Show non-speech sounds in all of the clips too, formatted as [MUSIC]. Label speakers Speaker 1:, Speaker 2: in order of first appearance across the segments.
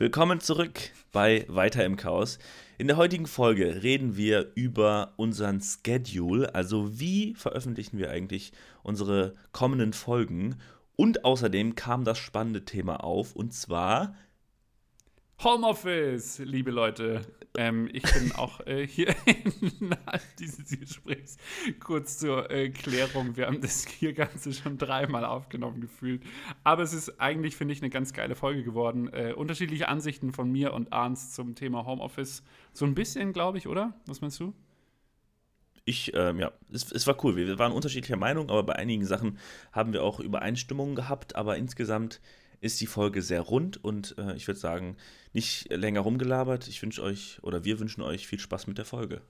Speaker 1: Willkommen zurück bei Weiter im Chaos. In der heutigen Folge reden wir über unseren Schedule, also wie veröffentlichen wir eigentlich unsere kommenden Folgen. Und außerdem kam das spannende Thema auf, und zwar
Speaker 2: Homeoffice, liebe Leute. Ähm, ich bin auch äh, hier [LAUGHS] innerhalb dieses Gesprächs kurz zur äh, Klärung. Wir haben das hier Ganze schon dreimal aufgenommen gefühlt. Aber es ist eigentlich, finde ich, eine ganz geile Folge geworden. Äh, unterschiedliche Ansichten von mir und Arns zum Thema Homeoffice. So ein bisschen, glaube ich, oder? Was meinst du?
Speaker 1: Ich, ähm, ja, es, es, war cool. Wir waren unterschiedlicher Meinung, aber bei einigen Sachen haben wir auch Übereinstimmungen gehabt. Aber insgesamt ist die Folge sehr rund und äh, ich würde sagen, nicht länger rumgelabert. Ich wünsche euch oder wir wünschen euch viel Spaß mit der Folge.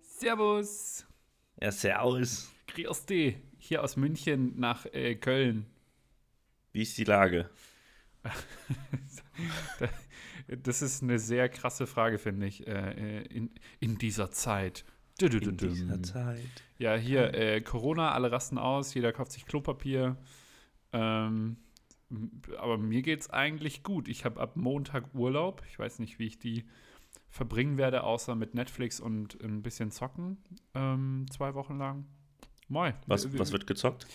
Speaker 2: Servus.
Speaker 1: Ja, servus.
Speaker 2: Grüß dich. Hier aus München nach äh, Köln.
Speaker 1: Wie ist die Lage? [LAUGHS]
Speaker 2: das ist eine sehr krasse Frage, finde ich, äh, äh, in, in dieser Zeit. In dieser Zeit. Ja, hier, äh, Corona, alle rasten aus, jeder kauft sich Klopapier. Ähm, aber mir geht es eigentlich gut. Ich habe ab Montag Urlaub. Ich weiß nicht, wie ich die verbringen werde, außer mit Netflix und ein bisschen zocken. Ähm, zwei Wochen lang.
Speaker 1: Moi. Was, was wird gezockt?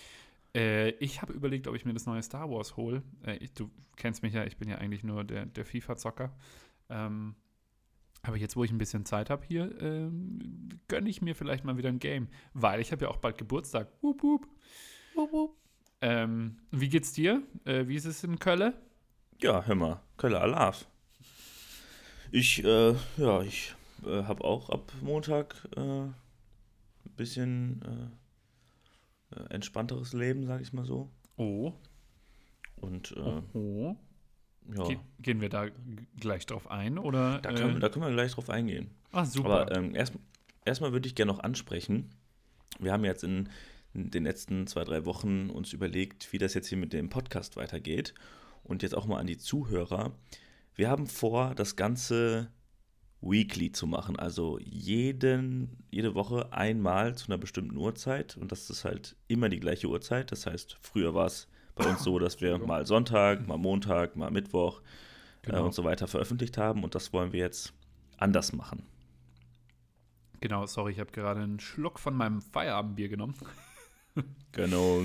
Speaker 2: Äh, ich habe überlegt, ob ich mir das neue Star Wars hole. Äh, du kennst mich ja, ich bin ja eigentlich nur der, der FIFA-Zocker. Ähm, aber jetzt, wo ich ein bisschen Zeit habe hier, ähm, gönne ich mir vielleicht mal wieder ein Game. Weil ich habe ja auch bald Geburtstag. Wup, wup. Wup, wup. Ähm, wie geht's dir? Äh, wie ist es in Köln?
Speaker 1: Ja, hör mal, Kölle Alaf. Ich, äh, ja, ich äh, habe auch ab Montag äh, ein bisschen äh, entspannteres Leben, sag ich mal so.
Speaker 2: Oh.
Speaker 1: Und äh, oh.
Speaker 2: ja. Ge gehen wir da gleich drauf ein? Oder,
Speaker 1: da, können, äh, da können wir gleich drauf eingehen.
Speaker 2: Ah, super.
Speaker 1: Aber ähm, erst, erstmal würde ich gerne noch ansprechen. Wir haben jetzt in, in den letzten zwei, drei Wochen uns überlegt, wie das jetzt hier mit dem Podcast weitergeht. Und jetzt auch mal an die Zuhörer. Wir haben vor, das Ganze weekly zu machen. Also jeden, jede Woche einmal zu einer bestimmten Uhrzeit. Und das ist halt immer die gleiche Uhrzeit. Das heißt, früher war es bei uns so, dass wir mal Sonntag, mal Montag, mal Mittwoch äh, genau. äh, und so weiter veröffentlicht haben. Und das wollen wir jetzt anders machen.
Speaker 2: Genau, sorry, ich habe gerade einen Schluck von meinem Feierabendbier genommen.
Speaker 1: genau.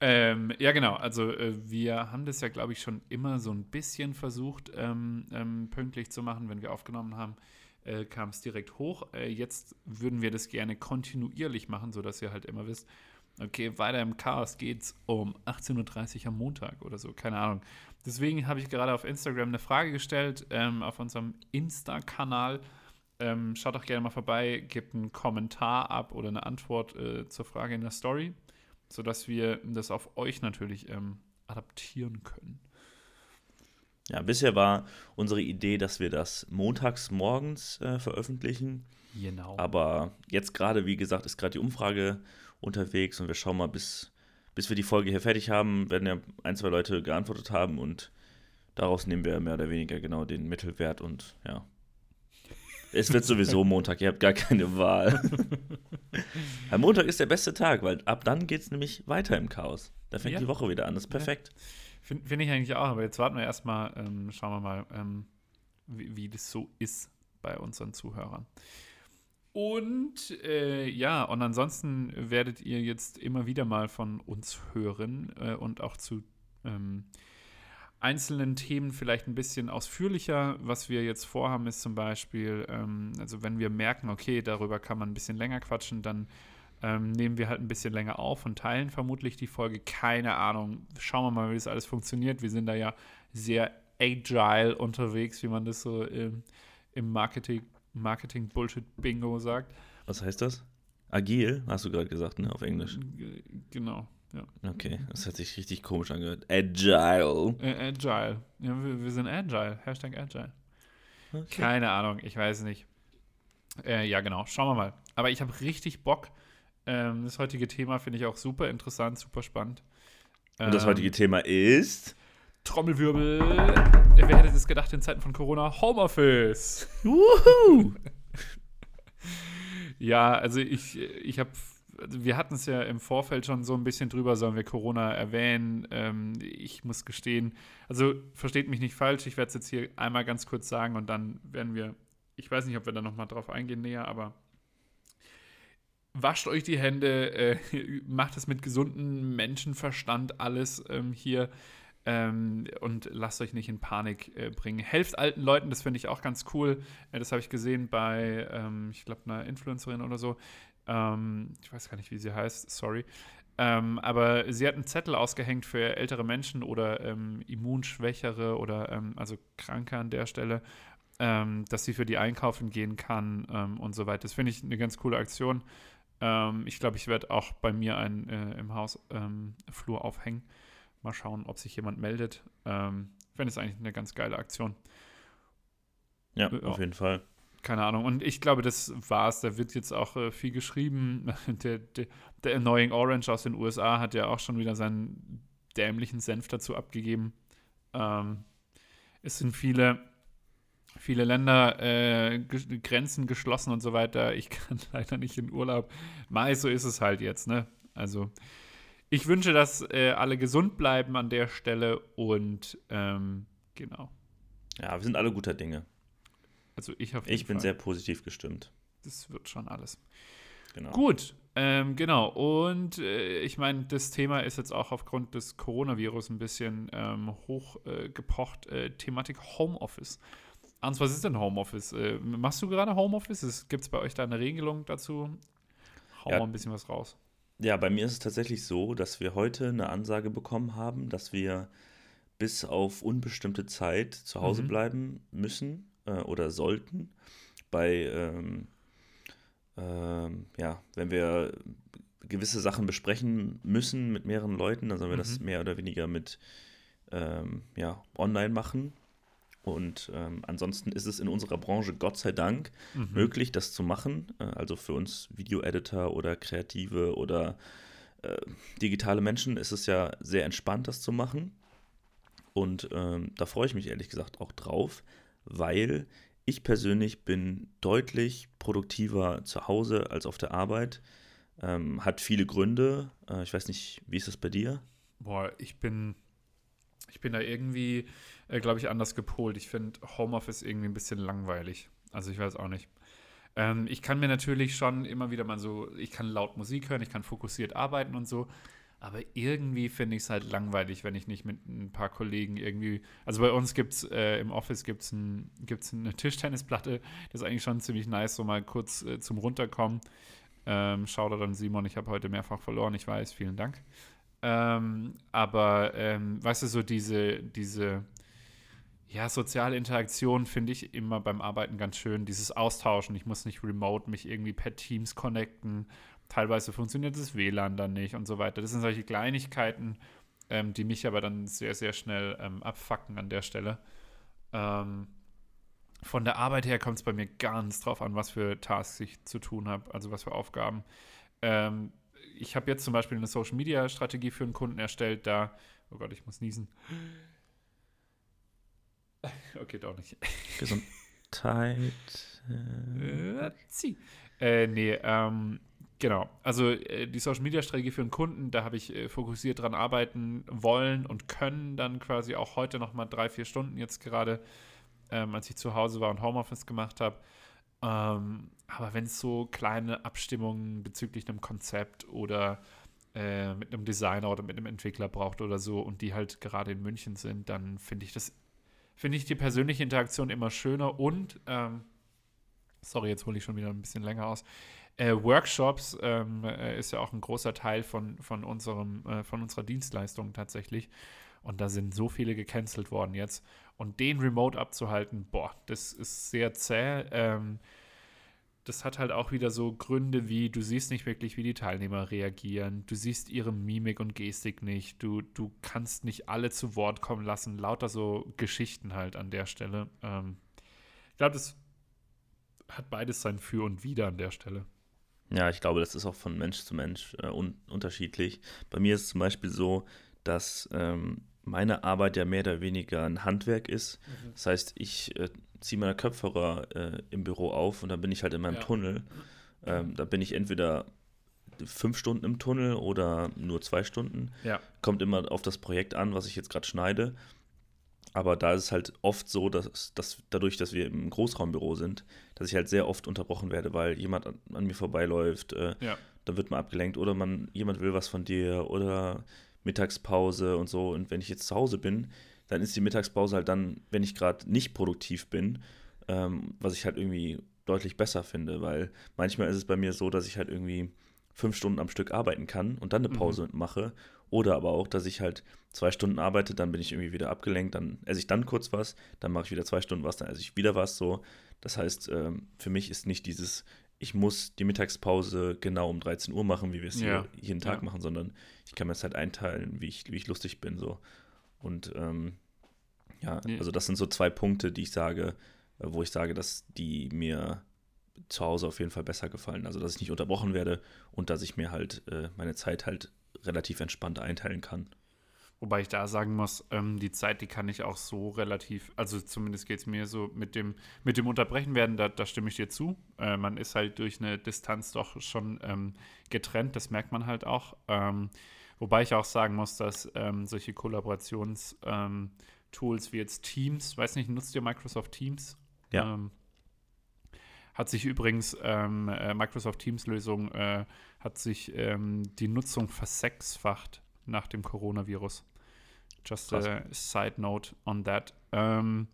Speaker 2: Ähm, ja, genau. Also äh, wir haben das ja, glaube ich, schon immer so ein bisschen versucht, ähm, ähm, pünktlich zu machen. Wenn wir aufgenommen haben, äh, kam es direkt hoch. Äh, jetzt würden wir das gerne kontinuierlich machen, sodass ihr halt immer wisst, okay, weiter im Chaos geht's um 18.30 Uhr am Montag oder so, keine Ahnung. Deswegen habe ich gerade auf Instagram eine Frage gestellt, ähm, auf unserem Insta-Kanal. Ähm, schaut doch gerne mal vorbei, gebt einen Kommentar ab oder eine Antwort äh, zur Frage in der Story sodass wir das auf euch natürlich ähm, adaptieren können.
Speaker 1: Ja, bisher war unsere Idee, dass wir das montags morgens äh, veröffentlichen.
Speaker 2: Genau.
Speaker 1: Aber jetzt gerade, wie gesagt, ist gerade die Umfrage unterwegs und wir schauen mal, bis, bis wir die Folge hier fertig haben, werden ja ein, zwei Leute geantwortet haben und daraus nehmen wir mehr oder weniger genau den Mittelwert und ja, es wird sowieso Montag, ihr habt gar keine Wahl. [LAUGHS] Am Montag ist der beste Tag, weil ab dann geht es nämlich weiter im Chaos. Da fängt ja. die Woche wieder an, das ist perfekt. Ja.
Speaker 2: Finde find ich eigentlich auch, aber jetzt warten wir erstmal, ähm, schauen wir mal, ähm, wie, wie, das so ist bei unseren Zuhörern. Und äh, ja, und ansonsten werdet ihr jetzt immer wieder mal von uns hören äh, und auch zu ähm, einzelnen Themen vielleicht ein bisschen ausführlicher. Was wir jetzt vorhaben, ist zum Beispiel, ähm, also wenn wir merken, okay, darüber kann man ein bisschen länger quatschen, dann ähm, nehmen wir halt ein bisschen länger auf und teilen vermutlich die Folge. Keine Ahnung. Schauen wir mal, wie das alles funktioniert. Wir sind da ja sehr agile unterwegs, wie man das so im, im Marketing, Marketing Bullshit Bingo sagt.
Speaker 1: Was heißt das? Agil, hast du gerade gesagt, ne, auf Englisch.
Speaker 2: Genau. Ja.
Speaker 1: Okay, das hat sich richtig komisch angehört. Agile.
Speaker 2: Äh, agile. Ja, wir, wir, sind agile. Hashtag agile. Okay. Keine Ahnung, ich weiß nicht. Äh, ja, genau. Schauen wir mal. Aber ich habe richtig Bock. Ähm, das heutige Thema finde ich auch super interessant, super spannend.
Speaker 1: Und das heutige ähm, Thema ist?
Speaker 2: Trommelwirbel. Wer hätte es gedacht in Zeiten von Corona? Homeoffice.
Speaker 1: Wuhu! [LAUGHS]
Speaker 2: Ja, also ich, ich habe, wir hatten es ja im Vorfeld schon so ein bisschen drüber, sollen wir Corona erwähnen? Ähm, ich muss gestehen, also versteht mich nicht falsch, ich werde es jetzt hier einmal ganz kurz sagen und dann werden wir, ich weiß nicht, ob wir da nochmal drauf eingehen näher, aber wascht euch die Hände, äh, [LAUGHS] macht es mit gesundem Menschenverstand alles ähm, hier ähm, und lasst euch nicht in Panik äh, bringen. Helft alten Leuten, das finde ich auch ganz cool. Äh, das habe ich gesehen bei, ähm, ich glaube, einer Influencerin oder so. Ähm, ich weiß gar nicht, wie sie heißt, sorry. Ähm, aber sie hat einen Zettel ausgehängt für ältere Menschen oder ähm, immunschwächere oder ähm, also Kranke an der Stelle, dass sie für die einkaufen gehen kann und so weiter. Das finde ich eine ganz coole Aktion. ich glaube, ich werde auch bei mir einen äh, im Haus Flur aufhängen. Mal schauen, ob sich jemand meldet. Ähm, ich finde es eigentlich eine ganz geile Aktion.
Speaker 1: Ja, ja, auf jeden Fall.
Speaker 2: Keine Ahnung. Und ich glaube, das war's. Da wird jetzt auch äh, viel geschrieben. [LAUGHS] Der, der, der Annoying Orange aus den USA hat ja auch schon wieder seinen dämlichen Senf dazu abgegeben. Ähm, es sind viele, viele Länder, äh, Grenzen geschlossen und so weiter. Ich [LAUGHS] kann leider nicht in Urlaub. Mai, so ist es halt jetzt, ne? Also, ich wünsche, dass äh, alle gesund bleiben an der Stelle und ähm, genau.
Speaker 1: Ja, wir sind alle guter Dinge.
Speaker 2: Also ich auf
Speaker 1: Ich bin Fall. sehr positiv gestimmt.
Speaker 2: Das wird schon alles. Genau. Gut, ähm, genau. Und äh, ich meine, das Thema ist jetzt auch aufgrund des Coronavirus ein bisschen ähm, hochgepocht. Äh, Thematik Homeoffice. Ans, was ist denn Homeoffice? Äh, machst du gerade Homeoffice? Gibt es bei euch da eine Regelung dazu? Hau ja, mal ein bisschen was raus.
Speaker 1: Ja, bei mir ist es tatsächlich so, dass wir heute eine Ansage bekommen haben, dass wir bis auf unbestimmte Zeit zu Hause mhm. bleiben müssen äh, oder sollten. Bei, ähm, ähm, ja, wenn wir gewisse Sachen besprechen müssen mit mehreren Leuten, dann sollen wir mhm. das mehr oder weniger mit ähm, ja, online machen. Und ähm, ansonsten ist es in unserer Branche Gott sei Dank mhm. möglich, das zu machen. Äh, also für uns Video-Editor oder Kreative oder äh, digitale Menschen ist es ja sehr entspannt, das zu machen. Und ähm, da freue ich mich ehrlich gesagt auch drauf, weil ich persönlich bin deutlich produktiver zu Hause als auf der Arbeit. Ähm, hat viele Gründe. Äh, ich weiß nicht, wie ist das bei dir?
Speaker 2: Boah, ich bin, ich bin da irgendwie äh, glaube ich, anders gepolt. Ich finde Homeoffice irgendwie ein bisschen langweilig. Also ich weiß auch nicht. Ähm, ich kann mir natürlich schon immer wieder mal so, ich kann laut Musik hören, ich kann fokussiert arbeiten und so. Aber irgendwie finde ich es halt langweilig, wenn ich nicht mit ein paar Kollegen irgendwie. Also bei uns gibt es äh, im Office gibt's ein, gibt's eine Tischtennisplatte. Das ist eigentlich schon ziemlich nice, so mal kurz äh, zum Runterkommen. Ähm, Schau dann Simon, ich habe heute mehrfach verloren, ich weiß, vielen Dank. Ähm, aber ähm, weißt du, so diese, diese ja, soziale Interaktion finde ich immer beim Arbeiten ganz schön. Dieses Austauschen. Ich muss nicht remote mich irgendwie per Teams connecten. Teilweise funktioniert das WLAN dann nicht und so weiter. Das sind solche Kleinigkeiten, ähm, die mich aber dann sehr, sehr schnell ähm, abfacken an der Stelle. Ähm, von der Arbeit her kommt es bei mir ganz drauf an, was für Tasks ich zu tun habe, also was für Aufgaben. Ähm, ich habe jetzt zum Beispiel eine Social Media Strategie für einen Kunden erstellt, da, oh Gott, ich muss niesen. [LAUGHS] Okay, doch nicht.
Speaker 1: Gesundheit.
Speaker 2: Äh, [LAUGHS] zieh. Äh, nee, ähm, genau. Also äh, die Social Media Strategie für einen Kunden, da habe ich äh, fokussiert dran arbeiten wollen und können dann quasi auch heute nochmal drei, vier Stunden jetzt gerade, ähm, als ich zu Hause war und Homeoffice gemacht habe. Ähm, aber wenn es so kleine Abstimmungen bezüglich einem Konzept oder äh, mit einem Designer oder mit einem Entwickler braucht oder so und die halt gerade in München sind, dann finde ich das finde ich die persönliche Interaktion immer schöner und, ähm, sorry, jetzt hole ich schon wieder ein bisschen länger aus. Äh, Workshops ähm, äh, ist ja auch ein großer Teil von, von, unserem, äh, von unserer Dienstleistung tatsächlich. Und da sind so viele gecancelt worden jetzt. Und den Remote abzuhalten, boah, das ist sehr zäh. Ähm, das hat halt auch wieder so Gründe wie, du siehst nicht wirklich, wie die Teilnehmer reagieren, du siehst ihre Mimik und Gestik nicht, du, du kannst nicht alle zu Wort kommen lassen, lauter so Geschichten halt an der Stelle. Ähm, ich glaube, das hat beides sein Für und Wider an der Stelle.
Speaker 1: Ja, ich glaube, das ist auch von Mensch zu Mensch äh, un unterschiedlich. Bei mir ist es zum Beispiel so, dass ähm, meine Arbeit ja mehr oder weniger ein Handwerk ist. Mhm. Das heißt, ich äh, ziehe meine Kopfhörer äh, im Büro auf und dann bin ich halt in meinem ja. Tunnel. Ähm, da bin ich entweder fünf Stunden im Tunnel oder nur zwei Stunden.
Speaker 2: Ja.
Speaker 1: Kommt immer auf das Projekt an, was ich jetzt gerade schneide. Aber da ist es halt oft so, dass, dass dadurch, dass wir im Großraumbüro sind, dass ich halt sehr oft unterbrochen werde, weil jemand an, an mir vorbeiläuft, äh,
Speaker 2: ja.
Speaker 1: dann wird man abgelenkt oder man, jemand will was von dir oder Mittagspause und so. Und wenn ich jetzt zu Hause bin, dann ist die Mittagspause halt dann, wenn ich gerade nicht produktiv bin, ähm, was ich halt irgendwie deutlich besser finde, weil manchmal ist es bei mir so, dass ich halt irgendwie fünf Stunden am Stück arbeiten kann und dann eine mhm. Pause mhm. mache. Oder aber auch, dass ich halt zwei Stunden arbeite, dann bin ich irgendwie wieder abgelenkt, dann esse ich dann kurz was, dann mache ich wieder zwei Stunden was, dann esse ich wieder was so. Das heißt, ähm, für mich ist nicht dieses, ich muss die Mittagspause genau um 13 Uhr machen, wie wir es ja. hier jeden Tag ja. machen, sondern ich kann mir das halt einteilen, wie ich, wie ich lustig bin. so. Und ähm, ja, also das sind so zwei Punkte, die ich sage, äh, wo ich sage, dass die mir zu Hause auf jeden Fall besser gefallen. Also, dass ich nicht unterbrochen werde und dass ich mir halt äh, meine Zeit halt relativ entspannt einteilen kann.
Speaker 2: Wobei ich da sagen muss, ähm, die Zeit, die kann ich auch so relativ, also zumindest geht es mir so mit dem, mit dem Unterbrechen werden, da, da stimme ich dir zu. Äh, man ist halt durch eine Distanz doch schon ähm, getrennt, das merkt man halt auch. Ähm, wobei ich auch sagen muss, dass ähm, solche Kollaborationstools ähm, wie jetzt Teams, weiß nicht, nutzt ihr Microsoft Teams?
Speaker 1: Ja. Ähm,
Speaker 2: hat sich übrigens äh, Microsoft Teams Lösung äh, hat sich ähm, die Nutzung versechsfacht nach dem Coronavirus. Just Krass. a side note on that. Ähm,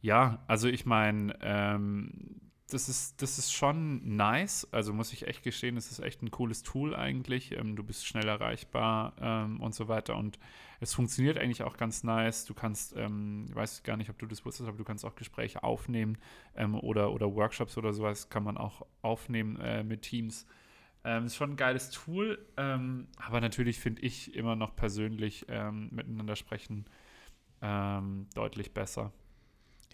Speaker 2: ja, also ich meine, ähm, das ist, das ist schon nice. Also muss ich echt gestehen, das ist echt ein cooles Tool eigentlich. Ähm, du bist schnell erreichbar ähm, und so weiter. Und es funktioniert eigentlich auch ganz nice. Du kannst, ähm, ich weiß gar nicht, ob du das wusstest, aber du kannst auch Gespräche aufnehmen ähm, oder, oder Workshops oder sowas kann man auch aufnehmen äh, mit Teams. Ähm, ist schon ein geiles Tool, ähm, aber natürlich finde ich immer noch persönlich ähm, miteinander sprechen ähm, deutlich besser.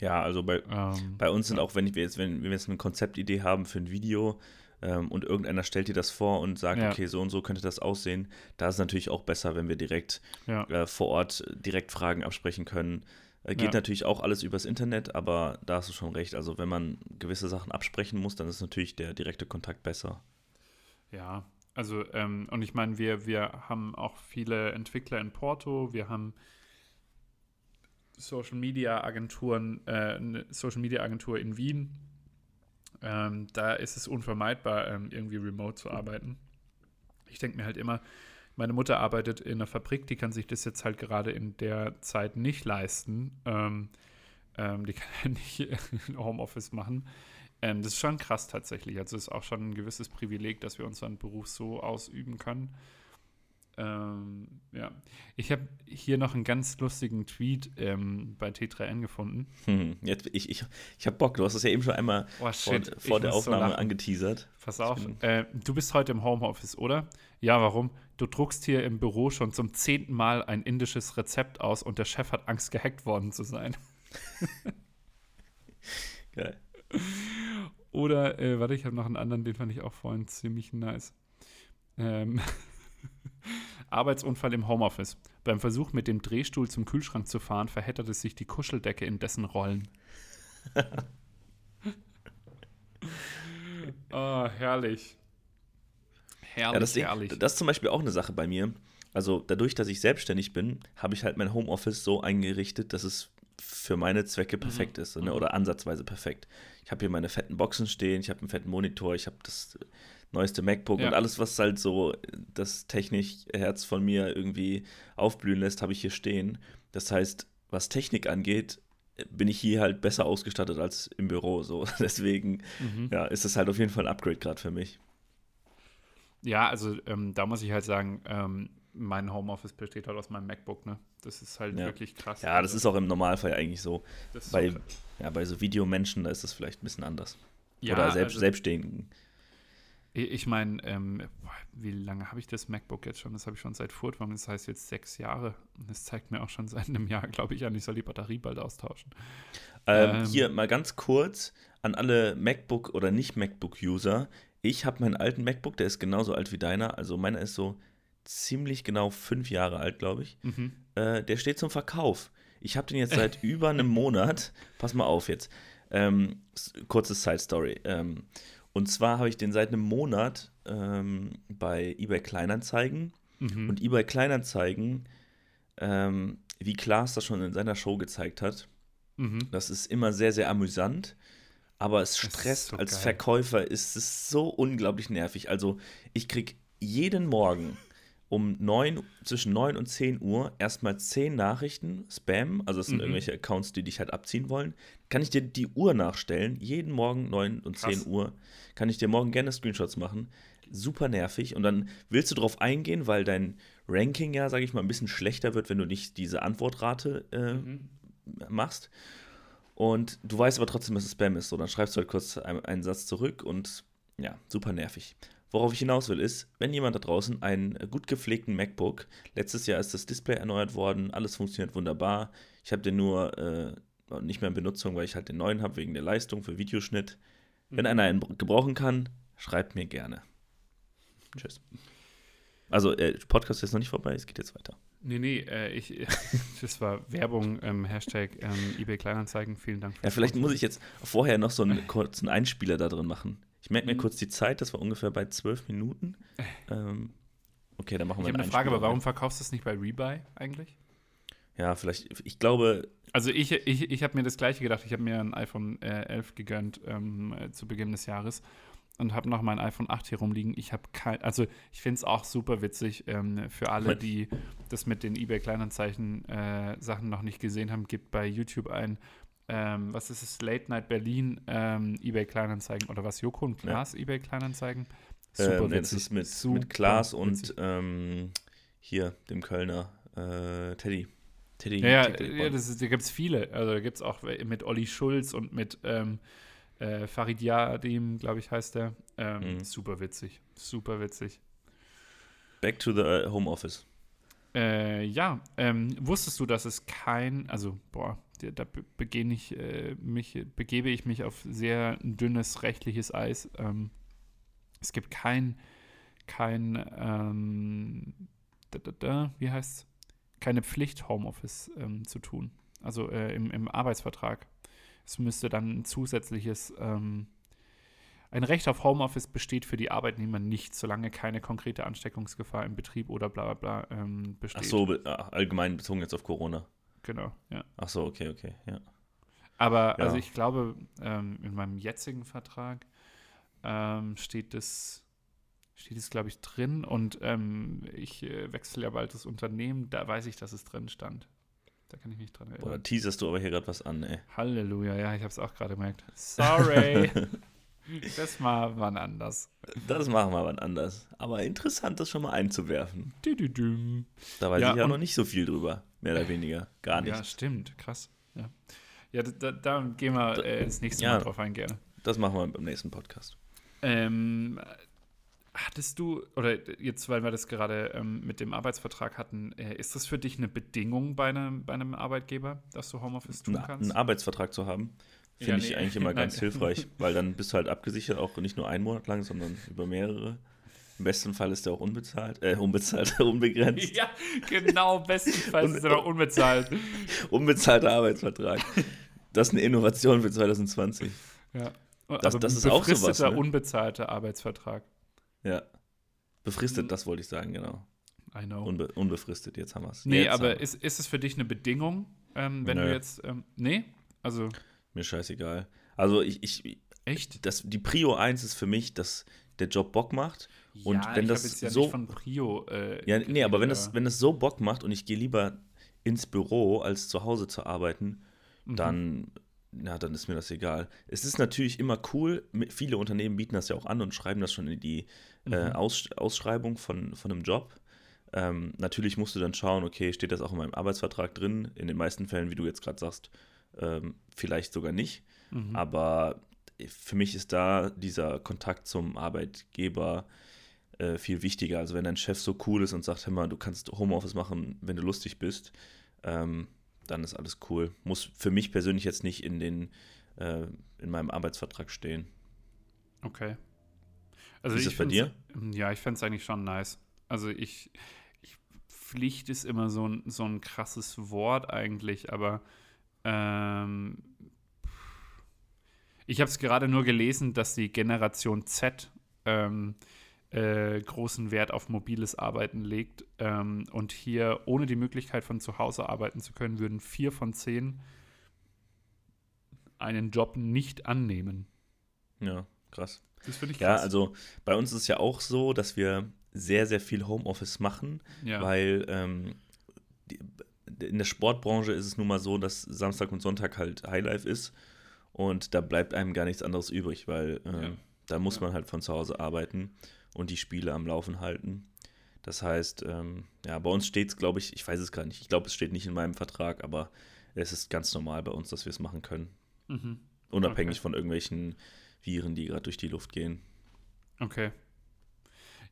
Speaker 1: Ja, also bei, ähm, bei uns sind auch, wenn wir jetzt, wenn, wenn wir jetzt eine Konzeptidee haben für ein Video ähm, und irgendeiner stellt dir das vor und sagt, ja. okay, so und so könnte das aussehen, da ist es natürlich auch besser, wenn wir direkt ja. äh, vor Ort direkt Fragen absprechen können. Äh, geht ja. natürlich auch alles übers Internet, aber da hast du schon recht. Also wenn man gewisse Sachen absprechen muss, dann ist natürlich der direkte Kontakt besser.
Speaker 2: Ja, also ähm, und ich meine, wir, wir haben auch viele Entwickler in Porto, wir haben Social Media Agenturen, äh, eine Social Media Agentur in Wien. Ähm, da ist es unvermeidbar, ähm, irgendwie remote zu arbeiten. Ich denke mir halt immer, meine Mutter arbeitet in einer Fabrik, die kann sich das jetzt halt gerade in der Zeit nicht leisten. Ähm, ähm die kann ja [LAUGHS] nicht Homeoffice machen. Ähm, das ist schon krass tatsächlich. Also es ist auch schon ein gewisses Privileg, dass wir unseren Beruf so ausüben können. Ähm, ja. Ich habe hier noch einen ganz lustigen Tweet ähm, bei T3N gefunden.
Speaker 1: Hm, jetzt, ich ich, ich habe Bock, du hast es ja eben schon einmal oh, vor, vor der Aufnahme so angeteasert.
Speaker 2: Pass auf, äh, du bist heute im Homeoffice, oder? Ja, warum? Du druckst hier im Büro schon zum zehnten Mal ein indisches Rezept aus und der Chef hat Angst, gehackt worden zu sein. [LAUGHS] Geil. Oder, äh, warte, ich habe noch einen anderen, den fand ich auch vorhin ziemlich nice. Ähm, [LAUGHS] Arbeitsunfall im Homeoffice. Beim Versuch, mit dem Drehstuhl zum Kühlschrank zu fahren, verhedderte sich die Kuscheldecke in dessen Rollen. [LAUGHS] oh, herrlich.
Speaker 1: Herrlich, ja, das, herrlich. Das ist zum Beispiel auch eine Sache bei mir. Also dadurch, dass ich selbstständig bin, habe ich halt mein Homeoffice so eingerichtet, dass es für meine Zwecke perfekt mhm. ist ne? oder ansatzweise perfekt. Ich habe hier meine fetten Boxen stehen, ich habe einen fetten Monitor, ich habe das neueste MacBook ja. und alles, was halt so das Technikherz von mir irgendwie aufblühen lässt, habe ich hier stehen. Das heißt, was Technik angeht, bin ich hier halt besser ausgestattet als im Büro. So. [LAUGHS] Deswegen mhm. ja, ist es halt auf jeden Fall ein Upgrade gerade für mich.
Speaker 2: Ja, also ähm, da muss ich halt sagen, ähm, mein Homeoffice besteht halt aus meinem MacBook, ne? Das ist halt
Speaker 1: ja.
Speaker 2: wirklich krass.
Speaker 1: Ja, das also. ist auch im Normalfall eigentlich so. Bei, so ja, bei so Videomenschen, da ist das vielleicht ein bisschen anders. Ja, Oder selbst, also, selbstständigen.
Speaker 2: Ich meine, ähm, wie lange habe ich das MacBook jetzt schon? Das habe ich schon seit Furtwang, das heißt jetzt sechs Jahre. Und das zeigt mir auch schon seit einem Jahr, glaube ich, an, ich soll die Batterie bald austauschen.
Speaker 1: Ähm, ähm, hier mal ganz kurz an alle MacBook- oder nicht-MacBook-User. Ich habe meinen alten MacBook, der ist genauso alt wie deiner. Also meiner ist so ziemlich genau fünf Jahre alt, glaube ich.
Speaker 2: Mhm.
Speaker 1: Äh, der steht zum Verkauf. Ich habe den jetzt seit [LAUGHS] über einem Monat. Pass mal auf jetzt. Ähm, kurze Side Story. Ähm, und zwar habe ich den seit einem Monat ähm, bei eBay Kleinanzeigen.
Speaker 2: Mhm.
Speaker 1: Und eBay Kleinanzeigen, ähm, wie Klaas das schon in seiner Show gezeigt hat,
Speaker 2: Mhm.
Speaker 1: das ist immer sehr, sehr amüsant. Aber es stresst
Speaker 2: so
Speaker 1: als
Speaker 2: geil.
Speaker 1: Verkäufer ist es so unglaublich nervig. Also ich kriege jeden Morgen um 9, zwischen 9 und 10 Uhr erstmal 10 Nachrichten, Spam, also es sind
Speaker 2: Mhm.
Speaker 1: irgendwelche Accounts, die dich halt abziehen wollen. Kann ich dir die Uhr nachstellen, jeden Morgen 9 und
Speaker 2: Krass.
Speaker 1: 10 Uhr, kann ich dir morgen gerne Screenshots machen. Super nervig. Und dann willst du drauf eingehen, weil dein Ranking ja, sage ich mal, ein bisschen schlechter wird, wenn du nicht diese Antwortrate äh,
Speaker 2: Mhm.
Speaker 1: machst. Und du weißt aber trotzdem, dass es Spam ist. So, dann schreibst du halt kurz einen, einen Satz zurück und ja, super nervig. Worauf ich hinaus will, ist, wenn jemand da draußen einen gut gepflegten MacBook, letztes Jahr ist das Display erneuert worden, alles funktioniert wunderbar. Ich habe den nur äh, nicht mehr in Benutzung, weil ich halt den neuen habe, wegen der Leistung für Videoschnitt. Wenn
Speaker 2: Mhm.
Speaker 1: einer einen gebrauchen kann, schreibt mir gerne. Tschüss. Also, äh, Podcast ist noch nicht vorbei, es geht jetzt weiter.
Speaker 2: Nee, nee, äh, ich, [LAUGHS] das war Werbung, ähm, Hashtag ähm, eBay Kleinanzeigen. Vielen Dank.
Speaker 1: Ja, vielleicht muss ich jetzt vorher noch so einen kurzen Einspieler da drin machen. Ich merke mir
Speaker 2: Mhm.
Speaker 1: kurz die Zeit, das war ungefähr bei zwölf Minuten. [LAUGHS] Ähm, okay, dann machen
Speaker 2: Ich
Speaker 1: wir
Speaker 2: habe eine Frage, aber warum verkaufst du es nicht bei Rebuy eigentlich?
Speaker 1: Ja, vielleicht, ich glaube,
Speaker 2: Also ich, ich, ich habe mir das gleiche gedacht. Ich habe mir ein iPhone äh, 11 gegönnt ähm, äh, zu Beginn des Jahres und habe noch mein iPhone 8 hier rumliegen. Ich habe kein, also ich finde es auch super witzig ähm, für alle, die das mit den eBay Kleinanzeigen äh, Sachen noch nicht gesehen haben, gibt bei YouTube ein ähm, was ist es, Late Night Berlin, ähm, eBay Kleinanzeigen oder was, Joko und
Speaker 1: Ja.
Speaker 2: Klaas eBay Kleinanzeigen?
Speaker 1: äh,
Speaker 2: Super
Speaker 1: das
Speaker 2: witzig.
Speaker 1: ist mit,
Speaker 2: super
Speaker 1: mit Klaas und ähm, hier, dem Kölner, äh, Teddy. Teddy.
Speaker 2: Ja, ja, ja ist, da gibt es viele. Also da gibt es auch mit Olli Schulz und mit ähm, äh, Farid Yadim, glaube ich, heißt der. Ähm,
Speaker 1: Mhm.
Speaker 2: Super witzig. Super witzig.
Speaker 1: Back to the äh, Home Office.
Speaker 2: Äh, ja, ähm, wusstest du, dass es kein, also, boah, da- da be- begeh ich, äh, mich, begebe ich mich auf sehr dünnes rechtliches Eis. Ähm, es gibt kein, kein, ähm, da, da, da, wie heißt keine Pflicht, Homeoffice ähm, zu tun. Also äh, im, im Arbeitsvertrag. Es müsste dann ein zusätzliches, ähm, ein Recht auf Homeoffice besteht für die Arbeitnehmer nicht, solange keine konkrete Ansteckungsgefahr im Betrieb oder bla bla bla ähm, besteht.
Speaker 1: Ach so, ah, allgemein bezogen jetzt auf Corona.
Speaker 2: Genau, ja.
Speaker 1: Ach so, okay, okay, ja.
Speaker 2: Aber
Speaker 1: Ja.
Speaker 2: also ich glaube, ähm, in meinem jetzigen Vertrag ähm, steht es, steht es, glaube ich, drin und ähm, ich äh, wechsle ja bald das Unternehmen, da weiß ich, dass es drin stand. Da kann ich mich dran erinnern.
Speaker 1: Boah, da teaserst du aber hier gerade was an, ey.
Speaker 2: Halleluja, ja, ich habe es auch gerade gemerkt. [LAUGHS] Sorry. das mal wann anders.
Speaker 1: Das machen wir wann anders. Aber interessant, das schon mal einzuwerfen.
Speaker 2: Düdüdüm.
Speaker 1: Da weiß
Speaker 2: Ja,
Speaker 1: ich ja noch nicht so viel drüber. Mehr oder weniger. Gar nicht.
Speaker 2: Ja, stimmt, krass. Ja, ja da, da, gehen wir äh, das nächste
Speaker 1: Ja.
Speaker 2: Mal drauf ein, gerne.
Speaker 1: Das machen wir beim nächsten Podcast.
Speaker 2: Ähm, hattest du, oder jetzt, weil wir das gerade ähm, mit dem Arbeitsvertrag hatten, äh, ist das für dich eine Bedingung bei einem, bei einem Arbeitgeber, dass du Homeoffice tun kannst?
Speaker 1: einen Arbeitsvertrag zu haben, finde
Speaker 2: Ja,
Speaker 1: ich
Speaker 2: nee.
Speaker 1: eigentlich immer [LAUGHS] ganz hilfreich, weil dann bist du halt abgesichert, auch nicht nur einen Monat lang, sondern über mehrere. Im besten Fall ist der auch unbezahlt, äh, unbezahlt, [LAUGHS] unbegrenzt.
Speaker 2: ja, genau, bestenfalls
Speaker 1: Und-
Speaker 2: ist er noch unbezahlt. [LAUGHS]
Speaker 1: Unbezahlter Arbeitsvertrag. Das ist eine Innovation für 2020.
Speaker 2: Ja.
Speaker 1: Das-
Speaker 2: Aber
Speaker 1: das ist auch sowas,
Speaker 2: befristeter,
Speaker 1: ne?
Speaker 2: unbezahlter Arbeitsvertrag.
Speaker 1: Ja. Befristet,
Speaker 2: Mhm.
Speaker 1: das wollte ich sagen, genau.
Speaker 2: I know.
Speaker 1: Unbe unbefristet, jetzt haben wir es.
Speaker 2: nee,
Speaker 1: jetzt
Speaker 2: aber ist, ist es für dich eine Bedingung, ähm, wenn du
Speaker 1: Nö.
Speaker 2: jetzt, ähm, nee? Also,
Speaker 1: Mir scheißegal. Also ich, ich
Speaker 2: echt?
Speaker 1: das, die Prio 1 ist für mich, dass der Job Bock macht. Und
Speaker 2: ja,
Speaker 1: wenn das
Speaker 2: jetzt ja
Speaker 1: so-
Speaker 2: nicht von Prio. Äh,
Speaker 1: Ja, nee, aber wenn es, wenn es so Bock macht und ich gehe lieber ins Büro, als zu Hause zu arbeiten,
Speaker 2: Mhm.
Speaker 1: dann, na, dann ist mir das egal. Es ist natürlich immer cool, viele Unternehmen bieten das ja auch an und schreiben das schon in die äh,
Speaker 2: Mhm.
Speaker 1: Aus, Ausschreibung von, von einem Job. Ähm, natürlich musst du dann schauen, okay, steht das auch in meinem Arbeitsvertrag drin? In den meisten Fällen, wie du jetzt gerade sagst, ähm, vielleicht sogar nicht.
Speaker 2: Mhm.
Speaker 1: Aber für mich ist da dieser Kontakt zum Arbeitgeber äh, viel wichtiger. Also wenn dein Chef so cool ist und sagt, hör mal, du kannst Homeoffice machen, wenn du lustig bist, ähm, dann ist alles cool. Muss für mich persönlich jetzt nicht in den äh, in meinem Arbeitsvertrag stehen.
Speaker 2: Okay. Also
Speaker 1: ist
Speaker 2: ich
Speaker 1: das bei
Speaker 2: find's- Ja, ich fände es eigentlich schon nice. Also ich, Pflicht ist immer so ein, so ein krasses Wort eigentlich, aber ähm, ich habe es gerade nur gelesen, dass die Generation Z ähm, äh, großen Wert auf mobiles Arbeiten legt. Ähm, und hier ohne die Möglichkeit von zu Hause arbeiten zu können, würden vier von zehn einen Job nicht annehmen.
Speaker 1: Ja, krass.
Speaker 2: Das finde ich
Speaker 1: Ja,
Speaker 2: krass.
Speaker 1: also bei uns ist es ja auch so, dass wir sehr, sehr viel Homeoffice machen,
Speaker 2: Ja.
Speaker 1: weil ähm, die, in der Sportbranche ist es nun mal so, dass Samstag und Sonntag halt Highlife ist und da bleibt einem gar nichts anderes übrig, weil äh,
Speaker 2: Ja.
Speaker 1: da muss
Speaker 2: Ja.
Speaker 1: man halt von zu Hause arbeiten und die Spiele am Laufen halten. Das heißt, ähm, ja, bei uns steht es, glaube ich, ich weiß es gar nicht, ich glaube, es steht nicht in meinem Vertrag, aber es ist ganz normal bei uns, dass wir es machen können.
Speaker 2: Mhm.
Speaker 1: Unabhängig
Speaker 2: Okay.
Speaker 1: von irgendwelchen Viren, die gerade durch die Luft gehen.
Speaker 2: Okay.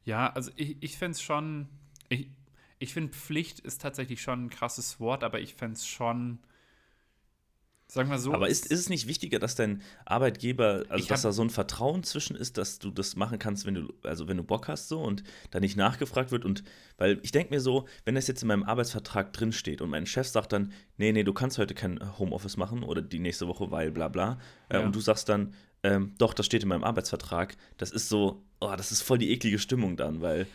Speaker 2: Ja, also ich, ich fände es schon, ich, ich finde Pflicht ist tatsächlich schon ein krasses Wort, aber ich fände es schon, sagen wir so.
Speaker 1: Aber ist, ist es nicht wichtiger, dass dein Arbeitgeber, also dass da so ein Vertrauen zwischen ist, dass du das machen kannst, wenn du, also wenn du Bock hast so und da nicht nachgefragt wird und weil ich denke mir so, wenn das jetzt in meinem Arbeitsvertrag drin steht und mein Chef sagt dann, nee, nee, du kannst heute kein Homeoffice machen oder die nächste Woche, weil bla bla, äh,
Speaker 2: Ja.
Speaker 1: und du sagst dann, ähm, doch, das steht in meinem Arbeitsvertrag, das ist so, oh, das ist voll die eklige Stimmung dann, weil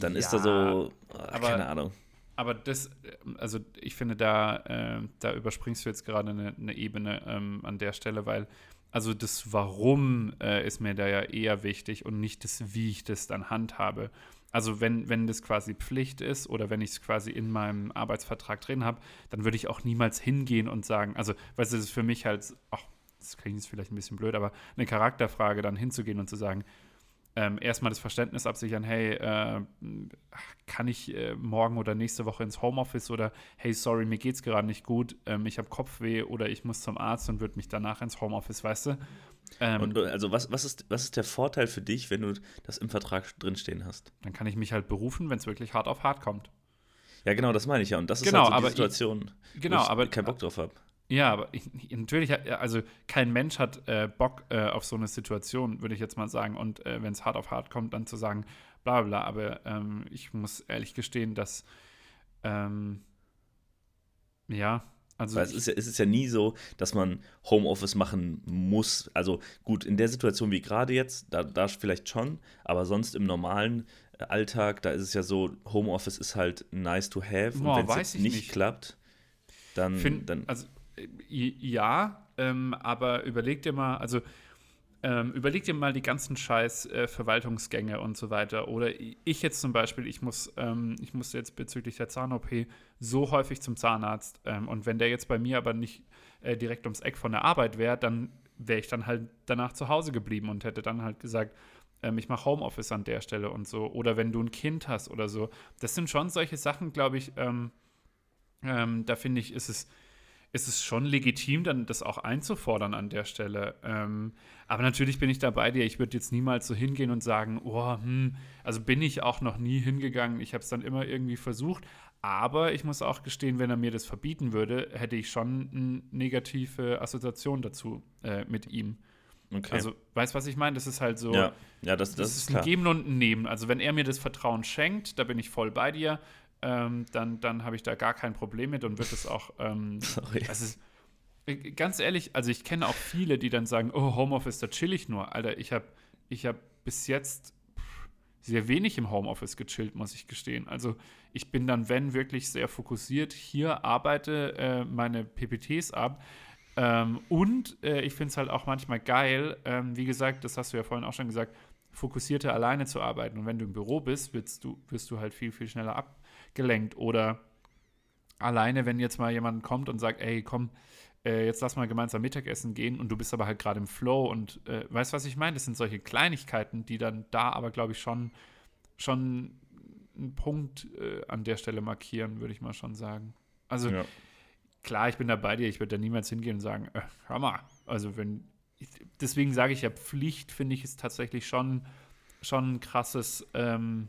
Speaker 1: dann ist da
Speaker 2: Ja,
Speaker 1: so, oh, keine Ahnung.
Speaker 2: Aber das, ähm, also ich finde, da, äh, da überspringst du jetzt gerade eine, eine Ebene ähm, an der Stelle, weil, also das Warum äh, ist mir da ja eher wichtig und nicht das, wie ich das dann handhabe. Also wenn, wenn das quasi Pflicht ist oder wenn ich es quasi in meinem Arbeitsvertrag drin habe, dann würde ich auch niemals hingehen und sagen, also, weißt du, das ist für mich halt, ach, das klingt jetzt vielleicht ein bisschen blöd, aber eine Charakterfrage, dann hinzugehen und zu sagen, ähm, erstmal das Verständnis absichern, hey, äh, kann ich äh, morgen oder nächste Woche ins Homeoffice oder hey, sorry, mir geht's gerade nicht gut, ähm, ich habe Kopfweh oder ich muss zum Arzt und würde mich danach ins Homeoffice, weißt du? Ähm,
Speaker 1: Und also was, was, ist, was ist der Vorteil für dich, wenn du das im Vertrag drinstehen hast?
Speaker 2: dann kann ich mich halt berufen, wenn es wirklich hart auf hart kommt.
Speaker 1: Ja, genau, das meine ich ja. Und das ist
Speaker 2: Genau,
Speaker 1: halt so
Speaker 2: aber
Speaker 1: die Situation,
Speaker 2: Genau,
Speaker 1: wo ich
Speaker 2: aber
Speaker 1: keinen Bock drauf habe.
Speaker 2: Ja, aber ich, natürlich, also kein Mensch hat äh, Bock äh, auf so eine Situation, würde ich jetzt mal sagen. Und äh, wenn es hart auf hart kommt, dann zu sagen, bla bla. Aber ähm, ich muss ehrlich gestehen, dass, ähm, ja, also
Speaker 1: Weil es ist, ja, es ist ja nie so, dass man Homeoffice machen muss. Also gut, in der Situation wie gerade jetzt, da, da vielleicht schon, aber sonst im normalen äh, Alltag, da ist es ja so, Homeoffice ist halt nice to have.
Speaker 2: Boah,
Speaker 1: und wenn es nicht,
Speaker 2: nicht.
Speaker 1: klappt, dann,
Speaker 2: Find,
Speaker 1: dann
Speaker 2: also ja, ähm, aber überleg dir mal, also ähm, überleg dir mal die ganzen Scheiß äh, Verwaltungsgänge und so weiter. Oder ich jetzt zum Beispiel, ich muss, ähm, ich muss jetzt bezüglich der Zahn-OP so häufig zum Zahnarzt. Ähm, und wenn der jetzt bei mir aber nicht äh, direkt ums Eck von der Arbeit wäre, dann wäre ich dann halt danach zu Hause geblieben und hätte dann halt gesagt, ähm, ich mache Homeoffice an der Stelle und so. Oder wenn du ein Kind hast oder so. Das sind schon solche Sachen, glaube ich, ähm, ähm, da finde ich, ist es, ist es schon legitim, dann das auch einzufordern an der Stelle. Ähm, aber natürlich bin ich da bei dir. Ich würde jetzt niemals so hingehen und sagen, oh, hm, also bin ich auch noch nie hingegangen. Ich habe es dann immer irgendwie versucht. Aber ich muss auch gestehen, wenn er mir das verbieten würde, hätte ich schon eine negative Assoziation dazu äh, mit ihm.
Speaker 1: okay.
Speaker 2: Also, weißt du, was ich meine? Das ist halt so.
Speaker 1: ja, ja, das,
Speaker 2: Das,
Speaker 1: das,
Speaker 2: ist ein
Speaker 1: klar.
Speaker 2: Geben und ein Nehmen. Also wenn er mir das Vertrauen schenkt, da bin ich voll bei dir, ähm, dann, dann habe ich da gar kein Problem mit und wird es auch. Ähm, [LAUGHS]
Speaker 1: Sorry.
Speaker 2: ist, äh, ganz ehrlich, also ich kenne auch viele, die dann sagen, oh, Homeoffice, da chill ich nur. Alter, ich habe ich hab bis jetzt sehr wenig im Homeoffice gechillt, muss ich gestehen. Also ich bin dann, wenn, wirklich sehr fokussiert hier, arbeite äh, meine PPTs ab. Ähm, und äh, ich finde es halt auch manchmal geil, ähm, wie gesagt, das hast du ja vorhin auch schon gesagt, fokussierter alleine zu arbeiten. Und wenn du im Büro bist, wirst du, wirst du halt viel, viel schneller abgelenkt. Oder alleine, wenn jetzt mal jemand kommt und sagt, ey, komm, äh, jetzt lass mal gemeinsam Mittagessen gehen und du bist aber halt gerade im Flow und äh, weißt, was ich meine? Das sind solche Kleinigkeiten, die dann da aber, glaube ich, schon, schon einen Punkt äh, an der Stelle markieren, würde ich mal schon sagen. Also
Speaker 1: Ja.
Speaker 2: klar, ich bin da bei dir, ich würde da niemals hingehen und sagen, äh, hör mal, also wenn, ich, deswegen sage ich ja, Pflicht finde ich ist tatsächlich schon, schon ein krasses, ähm,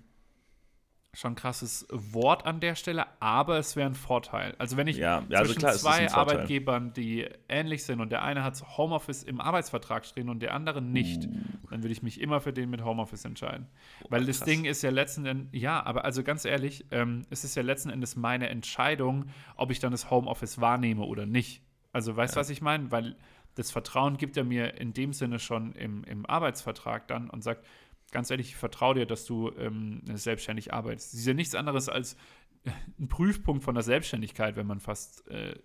Speaker 2: schon krasses Wort an der Stelle, aber es wäre ein Vorteil. Also wenn ich
Speaker 1: Ja, ja, also
Speaker 2: zwischen
Speaker 1: klar, ist ein
Speaker 2: zwei. Arbeitgebern, die ähnlich sind und der eine hat Homeoffice im Arbeitsvertrag stehen und der andere nicht,
Speaker 1: Uh.
Speaker 2: dann würde ich mich immer für den mit Homeoffice entscheiden. Weil das
Speaker 1: krass.
Speaker 2: Ding ist ja letzten Endes, ja, aber also ganz ehrlich, ähm, es ist ja letzten Endes meine Entscheidung, ob ich dann das Homeoffice wahrnehme oder nicht. Also weißt du, was ich meine? Weil das Vertrauen gibt er mir in dem Sinne schon im, im Arbeitsvertrag dann und sagt, ganz ehrlich, ich vertraue dir, dass du ähm, selbstständig arbeitest. Ist ja nichts anderes als äh, ein Prüfpunkt von der Selbstständigkeit, wenn man fast äh,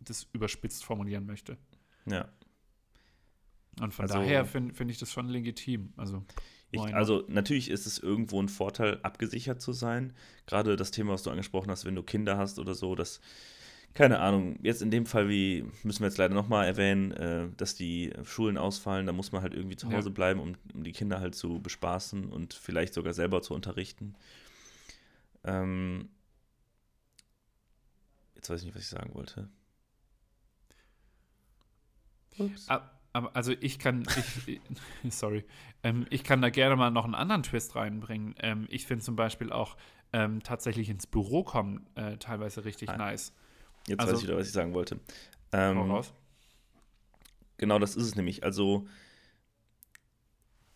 Speaker 2: das überspitzt formulieren möchte.
Speaker 1: Ja.
Speaker 2: Und von
Speaker 1: Also-
Speaker 2: daher finde find ich das schon legitim. Also,
Speaker 1: Ich, also natürlich ist es irgendwo ein Vorteil, abgesichert zu sein. Gerade das Thema, was du angesprochen hast, wenn du Kinder hast oder so, das, keine Ahnung, jetzt in dem Fall, wie müssen wir jetzt leider nochmal erwähnen, äh, dass die Schulen ausfallen, da muss man halt irgendwie zu
Speaker 2: Ja.
Speaker 1: Hause bleiben, um, um die Kinder halt zu bespaßen und vielleicht sogar selber zu unterrichten. Ähm, jetzt weiß ich nicht, was ich sagen wollte. Ups.
Speaker 2: Ah, Aber also ich kann, ich, [LAUGHS] sorry, ähm, ich kann da gerne mal noch einen anderen Twist reinbringen. Ähm, ich finde zum Beispiel auch ähm, tatsächlich ins Büro kommen äh, teilweise richtig
Speaker 1: Ah,
Speaker 2: nice.
Speaker 1: Jetzt
Speaker 2: also-
Speaker 1: weiß ich wieder, was ich sagen wollte. Ähm,
Speaker 2: raus.
Speaker 1: Genau, das ist es nämlich. Also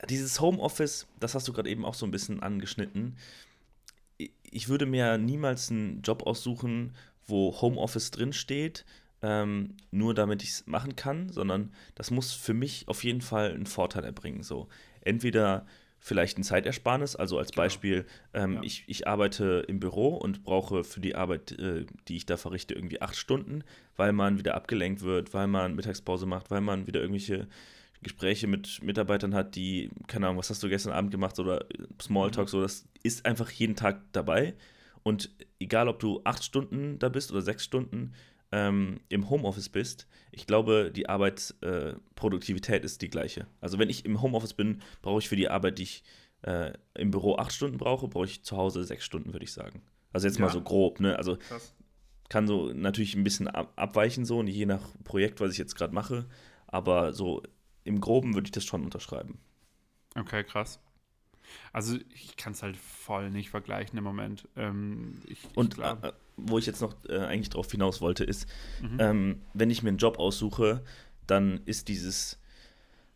Speaker 1: dieses Homeoffice, das hast du gerade eben auch so ein bisschen angeschnitten. Ich würde mir niemals einen Job aussuchen, wo Homeoffice drinsteht, ähm, nur damit ich es machen kann, sondern das muss für mich auf jeden Fall einen Vorteil erbringen. So, entweder vielleicht ein Zeitersparnis, also als
Speaker 2: Genau.
Speaker 1: Beispiel, ähm,
Speaker 2: Ja.
Speaker 1: ich, ich arbeite im Büro und brauche für die Arbeit, äh, die ich da verrichte, irgendwie acht Stunden, weil man wieder abgelenkt wird, weil man Mittagspause macht, weil man wieder irgendwelche Gespräche mit Mitarbeitern hat, die, keine Ahnung, was hast du gestern Abend gemacht oder Smalltalk, so, das ist einfach jeden Tag dabei. Und egal, ob du acht Stunden da bist oder sechs Stunden ähm, im Homeoffice bist, ich glaube, die Arbeitsproduktivität äh, ist die gleiche. Also wenn ich im Homeoffice bin, brauche ich für die Arbeit, die ich äh, im Büro acht Stunden brauche, brauche ich zu Hause sechs Stunden, würde ich sagen. Also jetzt mal
Speaker 2: Ja.
Speaker 1: so grob, ne? Also
Speaker 2: Krass.
Speaker 1: kann so natürlich ein bisschen ab abweichen, so, je nach Projekt, was ich jetzt gerade mache. Aber so im Groben würde ich das schon unterschreiben.
Speaker 2: Okay, krass. Also ich kann es halt voll nicht vergleichen im Moment. Ähm, ich,
Speaker 1: Und
Speaker 2: ich glaub,
Speaker 1: äh, wo ich jetzt noch äh, eigentlich drauf hinaus wollte, ist,
Speaker 2: Mhm.
Speaker 1: ähm, wenn ich mir einen Job aussuche, dann ist dieses,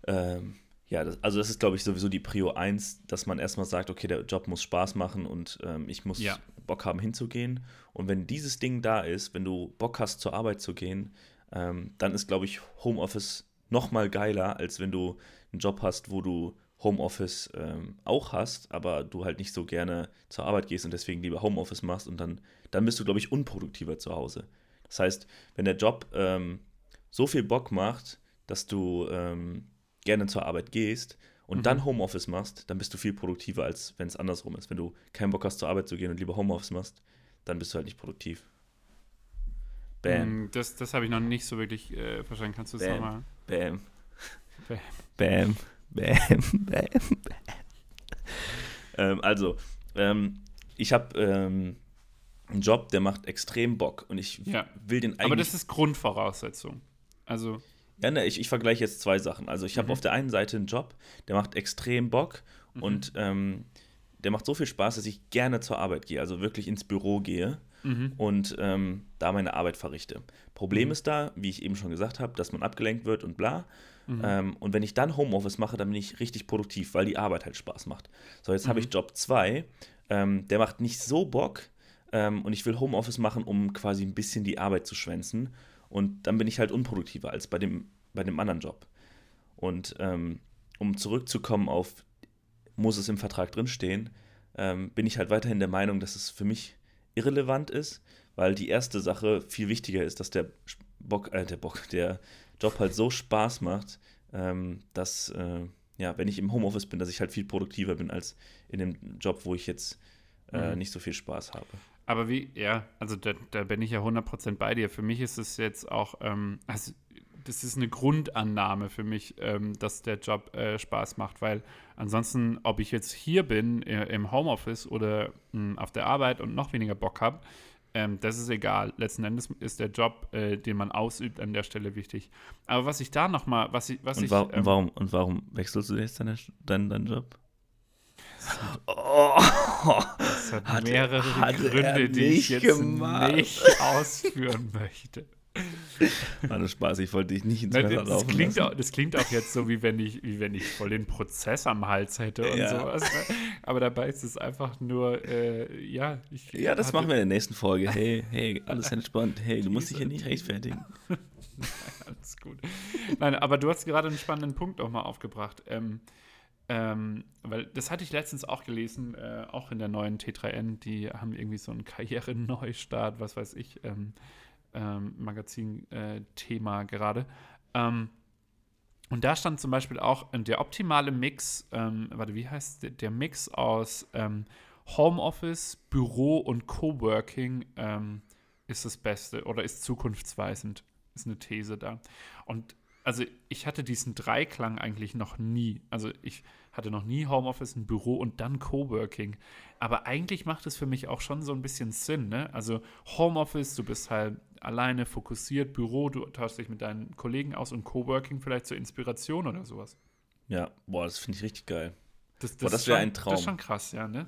Speaker 1: ähm, ja, das, also das ist, glaube ich, sowieso die Prio 1, dass man erstmal sagt, okay, der Job muss Spaß machen und ähm, ich muss
Speaker 2: Ja.
Speaker 1: Bock haben hinzugehen. Und wenn dieses Ding da ist, wenn du Bock hast, zur Arbeit zu gehen, ähm, dann ist, glaube ich, Homeoffice noch mal geiler, als wenn du einen Job hast, wo du Homeoffice ähm, auch hast, aber du halt nicht so gerne zur Arbeit gehst und deswegen lieber Homeoffice machst und dann, dann bist du, glaube ich, unproduktiver zu Hause. Das heißt, wenn der Job ähm, so viel Bock macht, dass du ähm, gerne zur Arbeit gehst und
Speaker 2: Mhm.
Speaker 1: dann Homeoffice machst, dann bist du viel produktiver, als wenn es andersrum ist. Wenn du keinen Bock hast, zur Arbeit zu gehen und lieber Homeoffice machst, dann bist du halt nicht produktiv. Bam,
Speaker 2: Mm, Das, das habe ich noch nicht so wirklich äh, verstanden. Kannst du es nochmal?
Speaker 1: bam,
Speaker 2: Bam.
Speaker 1: bam, bam, bam. ähm, also, ähm, ich habe ähm, einen Job, der macht extrem Bock und ich
Speaker 2: Ja.
Speaker 1: will den eigentlich
Speaker 2: Aber das ist Grundvoraussetzung. Also,
Speaker 1: Ja, ne, ich, ich vergleiche jetzt zwei Sachen. Also ich habe
Speaker 2: Mhm.
Speaker 1: auf der einen Seite einen Job, der macht extrem Bock
Speaker 2: Mhm.
Speaker 1: und ähm, der macht so viel Spaß, dass ich gerne zur Arbeit gehe, also wirklich ins Büro gehe
Speaker 2: mhm.
Speaker 1: und ähm, da meine Arbeit verrichte. Problem
Speaker 2: Mhm.
Speaker 1: ist da, wie ich eben schon gesagt habe, dass man abgelenkt wird und bla.
Speaker 2: Mhm.
Speaker 1: Ähm, und wenn ich dann Homeoffice mache, dann bin ich richtig produktiv, weil die Arbeit halt Spaß macht. So, jetzt habe
Speaker 2: Mhm.
Speaker 1: ich Job 2, ähm, der macht nicht so Bock ähm, und ich will Homeoffice machen, um quasi ein bisschen die Arbeit zu schwänzen. Und dann bin ich halt unproduktiver als bei dem, bei dem anderen Job. Und ähm, um zurückzukommen auf, muss es im Vertrag drinstehen, ähm, bin ich halt weiterhin der Meinung, dass es für mich irrelevant ist, weil die erste Sache viel wichtiger ist, dass der Bock, äh, der Bock, [LAUGHS] der Job halt so Spaß macht, ähm, dass, äh, ja, wenn ich im Homeoffice bin, dass ich halt viel produktiver bin als in dem Job, wo ich jetzt äh,
Speaker 2: Mhm.
Speaker 1: nicht so viel Spaß habe.
Speaker 2: Aber wie, ja, also da, da bin ich ja 100% bei dir. Für mich ist es jetzt auch, ähm, also das ist eine Grundannahme für mich, ähm, dass der Job äh, Spaß macht, weil ansonsten, ob ich jetzt hier bin äh, im Homeoffice oder mh, auf der Arbeit und noch weniger Bock habe, ähm, das ist egal. Letzten Endes ist der Job, äh, den man ausübt, an der Stelle wichtig. Aber was ich da nochmal, was ich, was
Speaker 1: Und,
Speaker 2: ich,
Speaker 1: wa
Speaker 2: ähm,
Speaker 1: warum, und warum wechselst du jetzt deine, deinen, deinen Job? [LAUGHS] Oh,
Speaker 2: Das hat,
Speaker 1: Hat er-
Speaker 2: mehrere
Speaker 1: hat er
Speaker 2: Gründe, die ich jetzt
Speaker 1: gemacht.
Speaker 2: nicht ausführen möchte. [LAUGHS]
Speaker 1: war nur Spaß, ich wollte dich nicht ins Messer
Speaker 2: das,
Speaker 1: laufen
Speaker 2: klingt
Speaker 1: lassen.
Speaker 2: auch, das klingt auch jetzt so, wie wenn ich, wie wenn ich voll den Prozess am Hals hätte und
Speaker 1: Ja.
Speaker 2: sowas. Ne? Aber dabei ist es einfach nur, äh, ja, ich
Speaker 1: Ja, das machen wir in der nächsten Folge. Hey, hey, alles entspannt. Hey, du musst dich hier nicht rechtfertigen. [LAUGHS]
Speaker 2: Alles gut. Nein, aber du hast gerade einen spannenden Punkt auch mal aufgebracht. Ähm, ähm, weil das hatte ich letztens auch gelesen, äh, auch in der neuen T3N, die haben irgendwie so einen Karriereneustart, was weiß ich, ähm, ähm, Magazin-Thema gerade. Ähm, und da stand zum Beispiel auch äh, der optimale Mix, ähm, warte, wie heißt der, der Mix aus ähm, Homeoffice, Büro und Coworking ähm, ist das Beste oder ist zukunftsweisend, ist eine These da. Und also ich hatte diesen Dreiklang eigentlich noch nie. Also ich hatte noch nie Homeoffice, ein Büro und dann Coworking. Aber eigentlich macht es für mich auch schon so ein bisschen Sinn, ne? Also Homeoffice, du bist halt alleine fokussiert, Büro, du tauschst dich mit deinen Kollegen aus und Coworking vielleicht zur Inspiration oder sowas.
Speaker 1: Ja, boah, das finde ich richtig geil.
Speaker 2: Das,
Speaker 1: das
Speaker 2: ist
Speaker 1: wär
Speaker 2: schon-
Speaker 1: ein Traum.
Speaker 2: Das ist schon krass, ja, ne?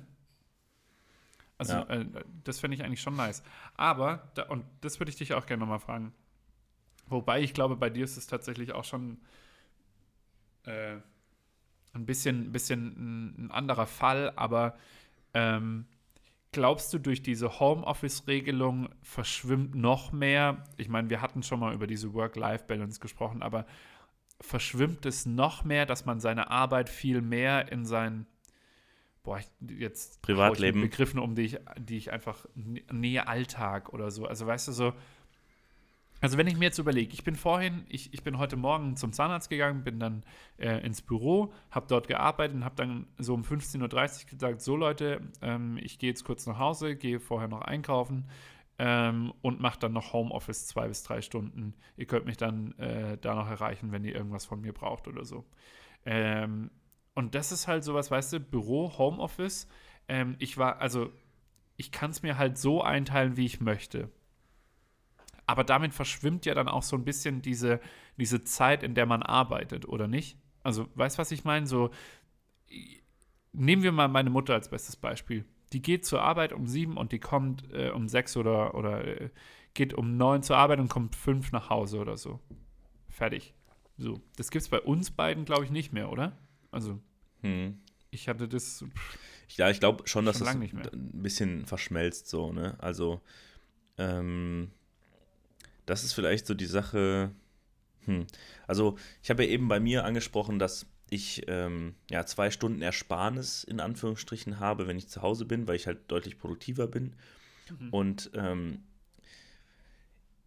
Speaker 2: Also,
Speaker 1: Ja.
Speaker 2: äh, das fände ich eigentlich schon nice. Aber, da, und das würde ich dich auch gerne nochmal fragen. Wobei ich glaube, bei dir ist es tatsächlich auch schon äh, ein bisschen, bisschen ein, ein anderer Fall, aber ähm, glaubst du, durch diese Homeoffice-Regelung verschwimmt noch mehr? Ich meine, wir hatten schon mal über diese Work-Life-Balance gesprochen, aber verschwimmt es noch mehr, dass man seine Arbeit viel mehr in sein boah, ich, jetzt
Speaker 1: Privatleben.
Speaker 2: Begriffen um, die ich, die ich einfach Nähe Alltag oder so. Also weißt du so, also wenn ich mir jetzt überlege, ich bin vorhin, ich, ich bin heute Morgen zum Zahnarzt gegangen, bin dann äh, ins Büro, habe dort gearbeitet und habe dann so um 15.30 Uhr gesagt, so Leute, ähm, ich gehe jetzt kurz nach Hause, gehe vorher noch einkaufen ähm, und mache dann noch Homeoffice zwei bis drei Stunden. Ihr könnt mich dann äh, da noch erreichen, wenn ihr irgendwas von mir braucht oder so. Ähm, und das ist halt sowas, weißt du, Büro, Homeoffice. Ähm, ich war, also ich kann es mir halt so einteilen, wie ich möchte. Aber damit verschwimmt ja dann auch so ein bisschen diese, diese Zeit, in der man arbeitet, oder nicht? Also, weißt du, was ich meine? So, nehmen wir mal meine Mutter als bestes Beispiel. Die geht zur Arbeit um sieben und die kommt äh, um sechs oder, oder äh, geht um neun zur Arbeit und kommt fünf nach Hause oder so. Fertig. So, das gibt es bei uns beiden, glaube ich, nicht mehr, oder? Also,
Speaker 1: Hm.
Speaker 2: ich hatte das.
Speaker 1: Ja, ich glaube schon, dass
Speaker 2: Schon
Speaker 1: das
Speaker 2: nicht mehr.
Speaker 1: ein bisschen verschmelzt so, ne? Also, ähm, das ist vielleicht so die Sache. Hm. Also, ich habe ja eben bei mir angesprochen, dass ich ähm, ja zwei Stunden Ersparnis in Anführungsstrichen habe, wenn ich zu Hause bin, weil ich halt deutlich produktiver bin.
Speaker 2: Mhm.
Speaker 1: Und ähm,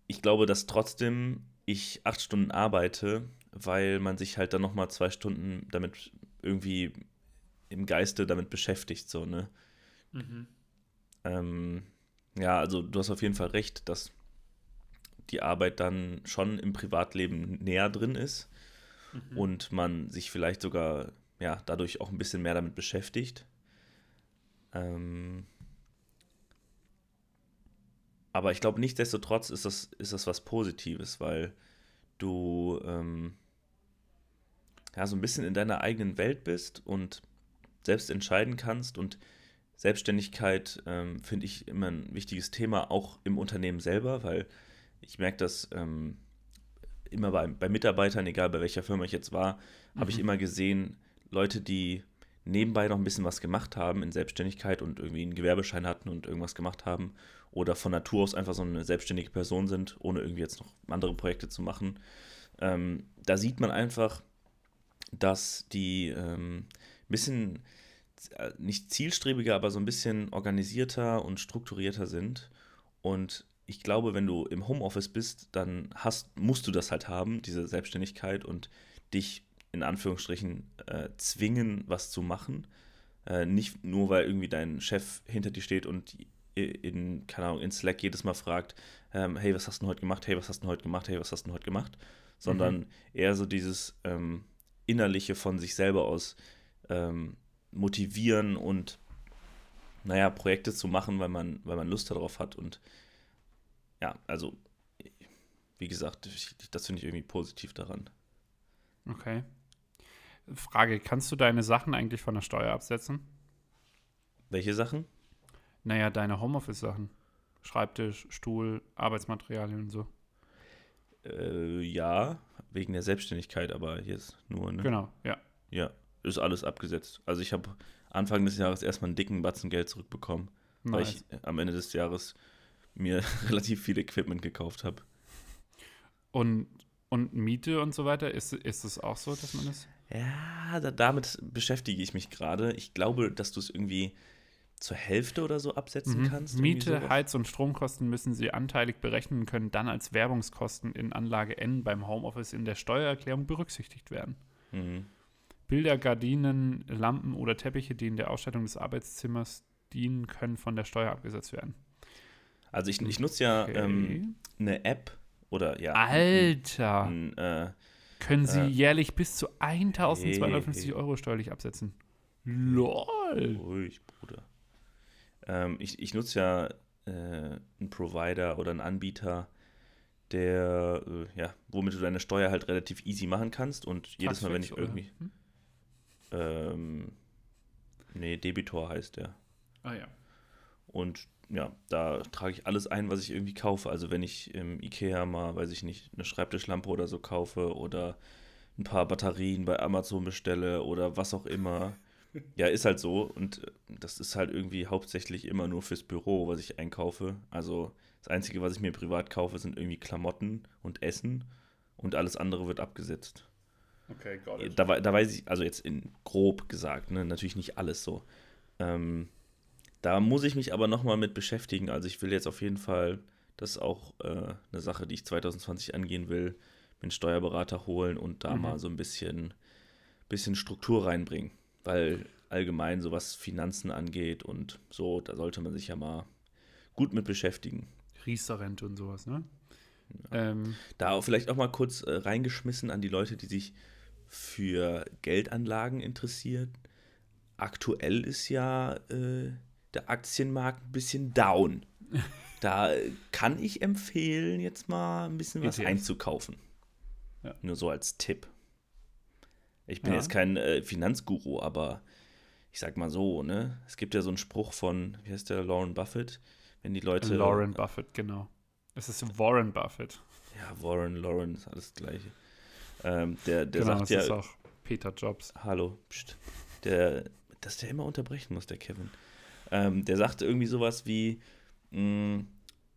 Speaker 1: ich glaube, dass trotzdem ich acht Stunden arbeite, weil man sich halt dann nochmal zwei Stunden damit irgendwie im Geiste damit beschäftigt, so, ne?
Speaker 2: Mhm.
Speaker 1: Ähm, ja, also du hast auf jeden Fall recht, dass die Arbeit dann schon im Privatleben näher drin ist
Speaker 2: Mhm.
Speaker 1: und man sich vielleicht sogar ja, dadurch auch ein bisschen mehr damit beschäftigt. Ähm, aber ich glaube, nichtsdestotrotz ist das, ist das was Positives, weil du ähm, ja so ein bisschen in deiner eigenen Welt bist und selbst entscheiden kannst und Selbstständigkeit ähm, finde ich immer ein wichtiges Thema, auch im Unternehmen selber, weil ich merke das ähm, immer bei, bei Mitarbeitern, egal bei welcher Firma ich jetzt war, habe ich
Speaker 2: Mhm.
Speaker 1: immer gesehen, Leute, die nebenbei noch ein bisschen was gemacht haben in Selbstständigkeit und irgendwie einen Gewerbeschein hatten und irgendwas gemacht haben oder von Natur aus einfach so eine selbstständige Person sind, ohne irgendwie jetzt noch andere Projekte zu machen. Ähm, da sieht man einfach, dass die ähm, ein bisschen äh, nicht zielstrebiger, aber so ein bisschen organisierter und strukturierter sind. Und ich glaube, wenn du im Homeoffice bist, dann hast, musst du das halt haben, diese Selbstständigkeit und dich in Anführungsstrichen äh, zwingen, was zu machen. Äh, nicht nur, weil irgendwie dein Chef hinter dir steht und in, keine Ahnung, in Slack jedes Mal fragt, ähm, hey, was hast du denn heute gemacht? Hey, was hast du heute gemacht? Hey, was hast du denn heute gemacht? Sondern eher so dieses ähm, Innerliche von sich selber aus ähm, motivieren und naja, Projekte zu machen, weil man, weil man Lust darauf hat. Und ja, also, wie gesagt, ich, das finde ich irgendwie positiv daran.
Speaker 2: Okay. Frage: Kannst du deine Sachen eigentlich von der Steuer absetzen?
Speaker 1: Welche Sachen?
Speaker 2: Naja, deine Homeoffice-Sachen. Schreibtisch, Stuhl, Arbeitsmaterialien und so.
Speaker 1: Äh, ja, wegen der Selbstständigkeit, aber jetzt nur, ne?
Speaker 2: Genau, ja.
Speaker 1: Ja, ist alles abgesetzt. Also ich habe Anfang des Jahres erstmal einen dicken Batzen Geld zurückbekommen, weil
Speaker 2: Nice.
Speaker 1: ich am Ende des Jahres mir [LAUGHS] relativ viel Equipment gekauft habe.
Speaker 2: Und, und Miete und so weiter, ist, ist es auch so, dass man das.
Speaker 1: Ja, da, damit beschäftige ich mich gerade. Ich glaube, dass du es irgendwie zur Hälfte oder so absetzen
Speaker 2: Mhm.
Speaker 1: kannst.
Speaker 2: Miete. Heiz- und Stromkosten müssen Sie anteilig berechnen und können dann als Werbungskosten in Anlage N beim Homeoffice in der Steuererklärung berücksichtigt werden.
Speaker 1: Mhm.
Speaker 2: Bilder, Gardinen, Lampen oder Teppiche, die in der Ausstattung des Arbeitszimmers dienen, können von der Steuer abgesetzt werden.
Speaker 1: Also ich, ich nutze ja
Speaker 2: Okay.
Speaker 1: ähm, eine App oder ja.
Speaker 2: Alter!
Speaker 1: Ein, äh,
Speaker 2: können Sie
Speaker 1: äh,
Speaker 2: jährlich bis zu 1250
Speaker 1: hey.
Speaker 2: Euro steuerlich absetzen. LOL!
Speaker 1: ruhig, Bruder. Ähm, ich, ich nutze ja äh, einen Provider oder einen Anbieter, der, äh, ja, womit du deine Steuer halt relativ easy machen kannst und jedes Mal, wenn ich
Speaker 2: oder?
Speaker 1: irgendwie,
Speaker 2: Hm?
Speaker 1: ähm, nee, Debitor heißt der.
Speaker 2: Ah ja.
Speaker 1: Und ja, da trage ich alles ein, was ich irgendwie kaufe. Also wenn ich im Ikea mal, weiß ich nicht, eine Schreibtischlampe oder so kaufe oder ein paar Batterien bei Amazon bestelle oder was auch immer. [LAUGHS] Ja, ist halt so. Und äh, das ist halt irgendwie hauptsächlich immer nur fürs Büro, was ich einkaufe. Also das Einzige, was ich mir privat kaufe, sind irgendwie Klamotten und Essen und alles andere wird abgesetzt.
Speaker 2: Okay, got
Speaker 1: Da, wei- da weiß ich, also jetzt in grob gesagt, ne, natürlich nicht alles so. Ähm, da muss ich mich aber nochmal mit beschäftigen. Also ich will jetzt auf jeden Fall, das ist auch äh, eine Sache, die ich 2020 angehen will, mir einen Steuerberater holen und da
Speaker 2: Mhm.
Speaker 1: mal so ein bisschen, bisschen Struktur reinbringen. Weil allgemein so was Finanzen angeht und so, da sollte man sich ja mal gut mit beschäftigen.
Speaker 2: Riester-Rente und sowas, ne? Ähm,
Speaker 1: Da auch vielleicht auch mal kurz äh, reingeschmissen an die Leute, die sich für Geldanlagen interessieren. Aktuell ist ja äh, der Aktienmarkt ein bisschen down. Da kann ich empfehlen, jetzt mal ein bisschen was
Speaker 2: ETFs.
Speaker 1: einzukaufen.
Speaker 2: Ja.
Speaker 1: Nur so als Tipp. Ich bin
Speaker 2: Ja.
Speaker 1: jetzt kein äh, Finanzguru, aber ich sag mal so, ne? Es gibt ja so einen Spruch von, wie heißt der, Lauren Buffett, wenn die Leute.
Speaker 2: Lauren Buffett, genau. Es ist Warren Buffett.
Speaker 1: Ja, Warren, Lauren, ist alles das Gleiche. Ähm, der der
Speaker 2: genau,
Speaker 1: sagt ja,
Speaker 2: ist auch Peter Jobs.
Speaker 1: hallo, pst, der, dass der immer unterbrechen muss, der Kevin. Ähm, der sagte irgendwie sowas wie, mh,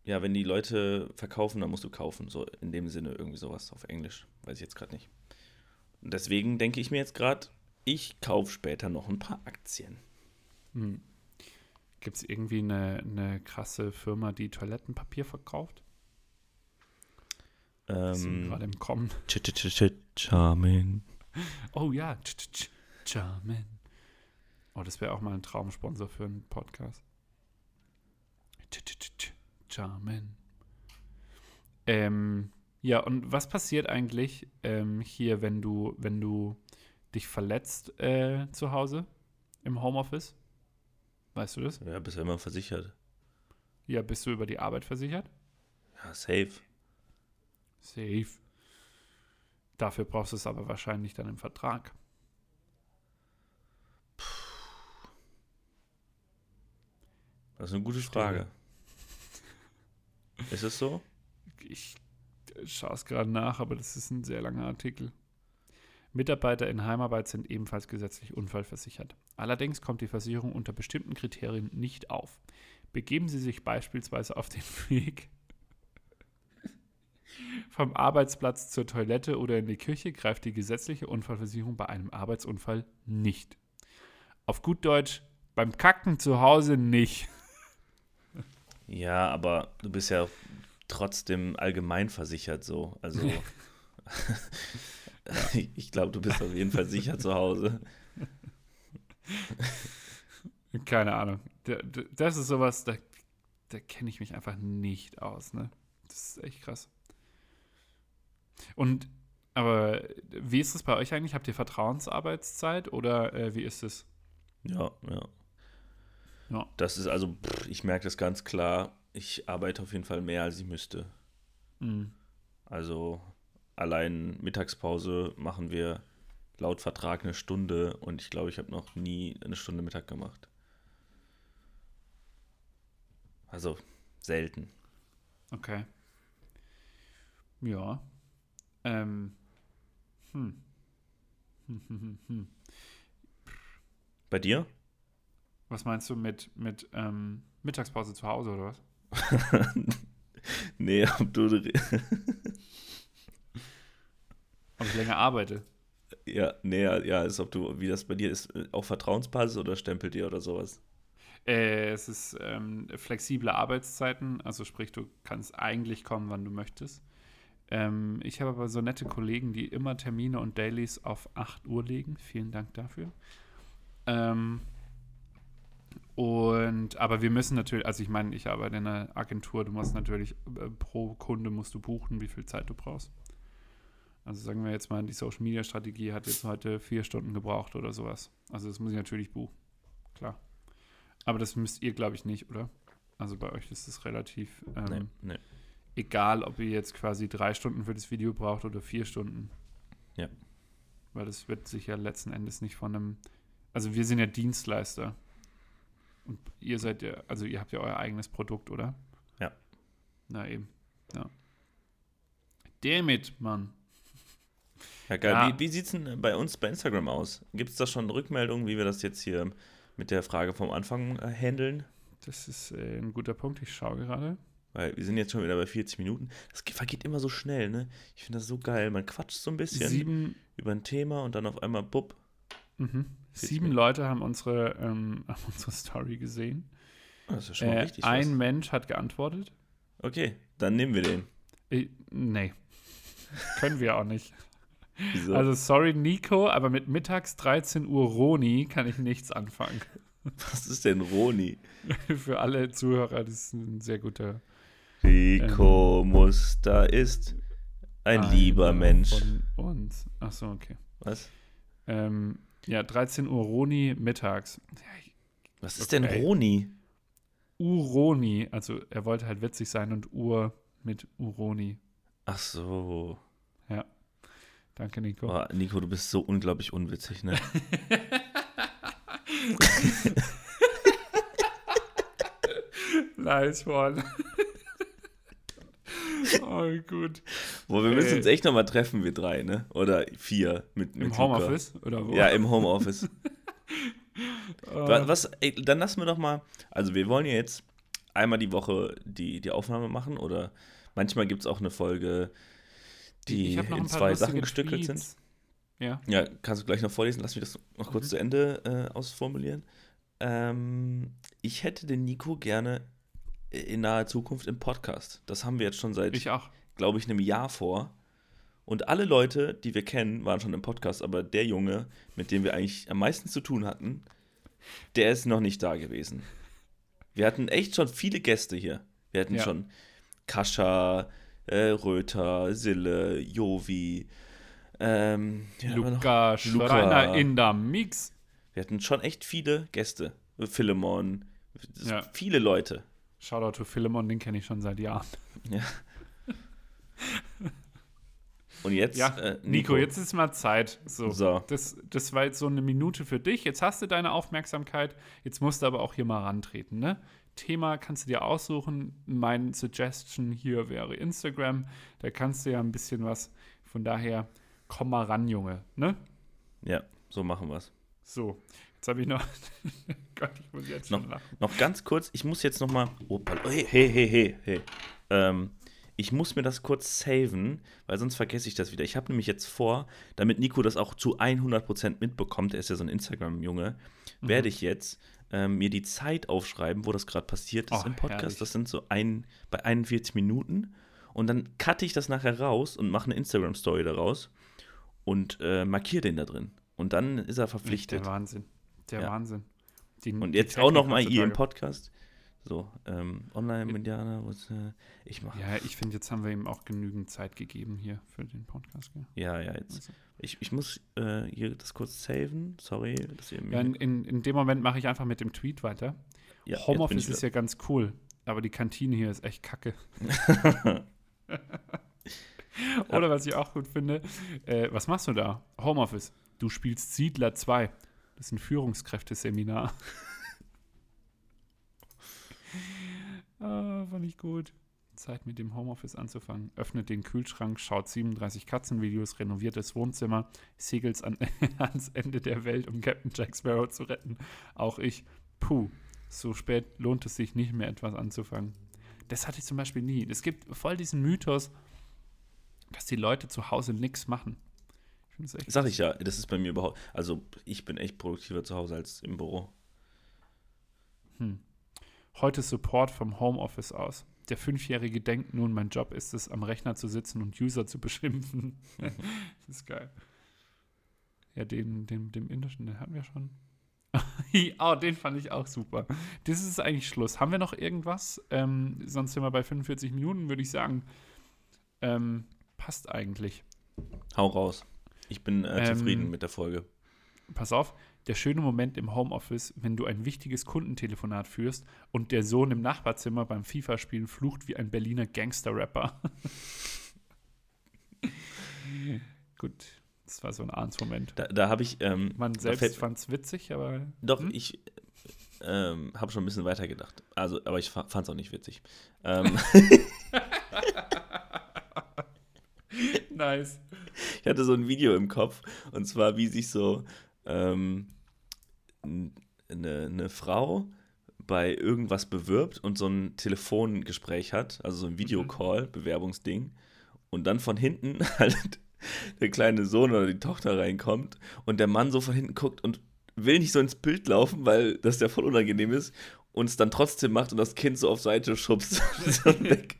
Speaker 1: ja, wenn die Leute verkaufen, dann musst du kaufen. So in dem Sinne irgendwie sowas auf Englisch. Weiß ich jetzt gerade nicht. Und deswegen denke ich mir jetzt gerade, ich kaufe später noch ein paar Aktien.
Speaker 2: Hm. Gibt es irgendwie eine, eine krasse Firma, die Toilettenpapier verkauft? Die sind
Speaker 1: Ähm,
Speaker 2: gerade im Kommen.
Speaker 1: ch ch ch ch Charming.
Speaker 2: Oh ja, Ch- Ch- Ch- Charmin. Oh, das wäre auch mal ein Traumsponsor für einen Podcast. Ch- Ch- Ch- Ch- Charmin. Ähm, ja, und was passiert eigentlich ähm, hier, wenn du, wenn du dich verletzt äh, zu Hause im Homeoffice? Weißt du das?
Speaker 1: Ja, bist ja immer versichert.
Speaker 2: Ja, bist du über die Arbeit versichert?
Speaker 1: Ja, safe.
Speaker 2: Safe. Dafür brauchst du es aber wahrscheinlich dann im Vertrag.
Speaker 1: Das ist eine gute. Frage. Ist es so?
Speaker 2: Ich schaue es gerade nach, aber das ist ein sehr langer Artikel. Mitarbeiter in Heimarbeit sind ebenfalls gesetzlich unfallversichert. Allerdings kommt die Versicherung unter bestimmten Kriterien nicht auf. Begeben Sie sich beispielsweise auf den [LAUGHS] Weg vom Arbeitsplatz zur Toilette oder in die Küche, greift die gesetzliche Unfallversicherung bei einem Arbeitsunfall nicht. Auf gut Deutsch, beim Kacken zu Hause nicht.
Speaker 1: Ja, aber du bist ja trotzdem allgemein versichert so. Also [LAUGHS] [LAUGHS] ich glaube, du bist auf jeden Fall sicher zu Hause. [LAUGHS]
Speaker 2: Keine Ahnung. Das ist sowas, da, da kenne ich mich einfach nicht aus, ne? Das ist echt krass. Und, aber wie ist es bei euch eigentlich? Habt ihr Vertrauensarbeitszeit oder äh, wie ist es?
Speaker 1: Ja, ja.
Speaker 2: Ja.
Speaker 1: Das ist also, pff, ich merke das ganz klar. Ich arbeite auf jeden Fall mehr, als ich müsste.
Speaker 2: Mhm.
Speaker 1: Also allein Mittagspause machen wir laut Vertrag eine Stunde und ich glaube, ich habe noch nie eine Stunde Mittag gemacht. Also selten.
Speaker 2: Okay. Ja. Ähm. Hm. Hm, hm, hm, hm.
Speaker 1: Bei dir?
Speaker 2: Was meinst du mit, mit ähm, Mittagspause zu Hause oder was? [LAUGHS]
Speaker 1: nee, ob du. [LAUGHS]
Speaker 2: Ob ich länger arbeite?
Speaker 1: Ja, nee, ja, ist, ob du, wie das bei dir ist, äh, auf Vertrauensbasis oder stempelt dir oder sowas?
Speaker 2: Äh, es ist ähm, flexible Arbeitszeiten, also sprich, du kannst eigentlich kommen, wann du möchtest. Ähm, ich habe aber so nette Kollegen, die immer Termine und Dailies auf 8 Uhr legen. Vielen Dank dafür. Ähm, und, aber wir müssen natürlich, also ich meine, ich arbeite in einer Agentur, du musst natürlich äh, pro Kunde musst du buchen, wie viel Zeit du brauchst. Also sagen wir jetzt mal, die Social Media Strategie hat jetzt heute vier Stunden gebraucht oder sowas. Also das muss ich natürlich buchen. Klar. Aber das müsst ihr, glaube ich, nicht, oder? Also bei euch ist es relativ ähm,
Speaker 1: Nee, nee.
Speaker 2: egal, ob ihr jetzt quasi drei Stunden für das Video braucht oder vier Stunden.
Speaker 1: Ja.
Speaker 2: Weil das wird sich ja letzten Endes nicht von einem. Also wir sind ja Dienstleister. Und ihr seid ja, also ihr habt ja euer eigenes Produkt, oder?
Speaker 1: Ja.
Speaker 2: Na eben. Ja. Damit, Mann.
Speaker 1: Ja, geil.
Speaker 2: Ja.
Speaker 1: Wie, wie sieht es denn bei uns bei Instagram aus? Gibt es da schon Rückmeldungen, wie wir das jetzt hier mit der Frage vom Anfang äh, handeln?
Speaker 2: Das ist äh, ein guter Punkt. Ich schaue gerade.
Speaker 1: Weil wir sind jetzt schon wieder bei 40 Minuten. Das ge- vergeht immer so schnell, ne? Ich finde das so geil. Man quatscht so ein bisschen
Speaker 2: Sieben,
Speaker 1: über ein Thema und dann auf einmal, bupp.
Speaker 2: mhm. Sieben. Leute haben unsere, ähm, [LAUGHS] haben unsere Story gesehen.
Speaker 1: Das ist schon mal
Speaker 2: Äh,
Speaker 1: richtig
Speaker 2: ein
Speaker 1: was.
Speaker 2: Mensch hat geantwortet.
Speaker 1: Okay, dann nehmen wir den.
Speaker 2: Äh, nee. [LAUGHS] Können wir auch nicht.
Speaker 1: Wieso?
Speaker 2: Also sorry, Nico, aber mit mittags 13 Uhr Roni kann ich nichts anfangen. [LAUGHS]
Speaker 1: Was ist denn Roni?
Speaker 2: Für alle Zuhörer, das ist ein sehr guter
Speaker 1: Rico Muster ist ein
Speaker 2: einer
Speaker 1: lieber Mensch.
Speaker 2: Von uns. Achso, okay.
Speaker 1: Was?
Speaker 2: Ähm, ja, 13 Uhr Roni mittags. Ja,
Speaker 1: Was ist denn
Speaker 2: Okay.
Speaker 1: Roni?
Speaker 2: Uroni, also er wollte halt witzig sein und Ur mit Uroni.
Speaker 1: Ach so.
Speaker 2: Danke, Nico.
Speaker 1: Boah, Nico, du bist so unglaublich unwitzig, ne? [LAUGHS]
Speaker 2: Nice one. [LAUGHS] oh, gut.
Speaker 1: Boah, wir müssen
Speaker 2: Äh.
Speaker 1: uns echt nochmal treffen, wir drei, ne? Oder vier mit, mit
Speaker 2: Im. Homeoffice oder wo?
Speaker 1: Ja, im Homeoffice. [LAUGHS] Wa- Was, ey, dann lassen wir doch mal, also wir wollen ja jetzt einmal die Woche die, die Aufnahme machen oder manchmal gibt es auch eine Folge, die in zwei Sachen gestückelt sind.
Speaker 2: Tweets. Ja.
Speaker 1: Ja, kannst du gleich noch vorlesen, lass mich das noch kurz
Speaker 2: Mhm.
Speaker 1: zu Ende äh, ausformulieren. Ähm, ich hätte den Nico gerne in naher Zukunft im Podcast. Das haben wir jetzt schon seit, glaube ich, einem Jahr vor. Und alle Leute, die wir kennen, waren schon im Podcast, aber der Junge, mit dem wir eigentlich am meisten zu tun hatten, der ist noch nicht da gewesen. Wir hatten echt schon viele Gäste hier. Wir hatten
Speaker 2: Ja.
Speaker 1: schon Kascha, äh, Röther, Sille, Jovi, ähm,
Speaker 2: Luca. Schreiner in der Mix.
Speaker 1: wir hatten schon echt viele Gäste. Philemon,
Speaker 2: Ja.
Speaker 1: viele Leute.
Speaker 2: Shoutout to Philemon, den kenne ich schon seit Jahren.
Speaker 1: Ja. Und jetzt,
Speaker 2: Ja,
Speaker 1: äh,
Speaker 2: Nico, jetzt ist mal Zeit. So,
Speaker 1: So.
Speaker 2: Das, das war jetzt so eine Minute für dich. Jetzt hast du deine Aufmerksamkeit. Jetzt musst du aber auch hier mal rantreten. Ne? Thema kannst du dir aussuchen. Mein Suggestion hier wäre Instagram. Da kannst du ja ein bisschen was. Von daher, komm mal ran, Junge. Ne?
Speaker 1: Ja, so machen wir es.
Speaker 2: So, jetzt habe ich noch. [LAUGHS] [LAUGHS] Gott, ich muss jetzt
Speaker 1: Noch-
Speaker 2: lachen.
Speaker 1: Noch ganz kurz, ich muss jetzt noch mal. Oh, hey, hey, hey, hey. Ähm, ich muss mir das kurz saven, weil sonst vergesse ich das wieder. Ich habe nämlich jetzt vor, damit Nico das auch zu 100% mitbekommt, er ist ja so ein Instagram-Junge,
Speaker 2: Mhm.
Speaker 1: werde ich jetzt ähm, mir die Zeit aufschreiben, wo das gerade passiert ist
Speaker 2: Oh,
Speaker 1: im Podcast.
Speaker 2: herrlich.
Speaker 1: Das sind so ein, bei 41 Minuten. Und dann cutte ich das nachher raus und mache eine Instagram-Story daraus und äh, markiere den da drin. Und dann ist er verpflichtet.
Speaker 2: Der Wahnsinn. Der
Speaker 1: Ja.
Speaker 2: Wahnsinn. Die-
Speaker 1: Und jetzt auch noch
Speaker 2: Technik
Speaker 1: mal ihr im. Podcast. So, ähm, Online-Indianer, was, äh, ich mache.
Speaker 2: Ja, ich finde, jetzt haben wir ihm auch genügend Zeit gegeben hier für den Podcast. Gell?
Speaker 1: Ja, ja, jetzt.
Speaker 2: Also,
Speaker 1: Ich, ich muss äh, hier das kurz saven. Sorry, dass ihr
Speaker 2: ja, in, in, dem Moment mache ich einfach mit dem Tweet weiter.
Speaker 1: Ja,
Speaker 2: Homeoffice ist ja ganz cool, aber die Kantine hier ist echt kacke. [LAUGHS] [LAUGHS] Oder was ich auch gut finde, äh, was machst du da? Homeoffice. Du spielst Siedler 2. Das ist ein Führungskräfteseminar. [LAUGHS] fand ich gut. Zeit mit dem Homeoffice anzufangen. Öffnet den Kühlschrank, schaut 37 Katzenvideos, renoviert das Wohnzimmer, segelt an, [LAUGHS] ans Ende der Welt, um Captain Jack Sparrow zu retten. Auch ich. Puh, so spät lohnt es sich nicht mehr etwas anzufangen. Das hatte ich zum Beispiel nie. Es gibt voll diesen Mythos, dass die Leute zu Hause nichts machen.
Speaker 1: Sag ich ja, das ist bei mir überhaupt. Also, ich bin echt produktiver zu Hause als im Büro.
Speaker 2: Hm. Heute Support vom Homeoffice aus. Der Fünfjährige denkt nun, mein Job ist es, am Rechner zu sitzen und User zu beschimpfen. [LAUGHS] das ist geil. Ja, den, den, den indischen, den hatten wir schon. [LAUGHS] oh, den fand ich auch super. Das ist eigentlich Schluss. Haben wir noch irgendwas? Ähm, sonst sind wir bei 45 Minuten, würde ich sagen. Ähm, passt eigentlich.
Speaker 1: Hau raus. Ich bin äh, zufrieden ähm, mit der Folge.
Speaker 2: Pass auf, der schöne Moment im Homeoffice, wenn du ein wichtiges Kundentelefonat führst und der Sohn im Nachbarzimmer beim FIFA-Spielen flucht wie ein Berliner Gangster-Rapper. [LAUGHS] Gut, das war so ein Ahnsmoment.
Speaker 1: Da, da habe ich. Ähm,
Speaker 2: Man selbst fand es witzig, aber.
Speaker 1: Doch, hm? ich ähm, habe schon ein bisschen weiter gedacht. Also, aber ich fand es auch nicht witzig. Ähm. [LAUGHS]
Speaker 2: nice.
Speaker 1: Ich hatte so ein Video im Kopf und zwar, wie sich so ähm, eine, eine Frau bei irgendwas bewirbt und so ein Telefongespräch hat, also so ein Videocall, mhm. Bewerbungsding, und dann von hinten [LAUGHS] halt der kleine Sohn oder die Tochter reinkommt und der Mann so von hinten guckt und will nicht so ins Bild laufen, weil das ja voll unangenehm ist und es dann trotzdem macht und das Kind so auf Seite schubst. [LAUGHS] weg.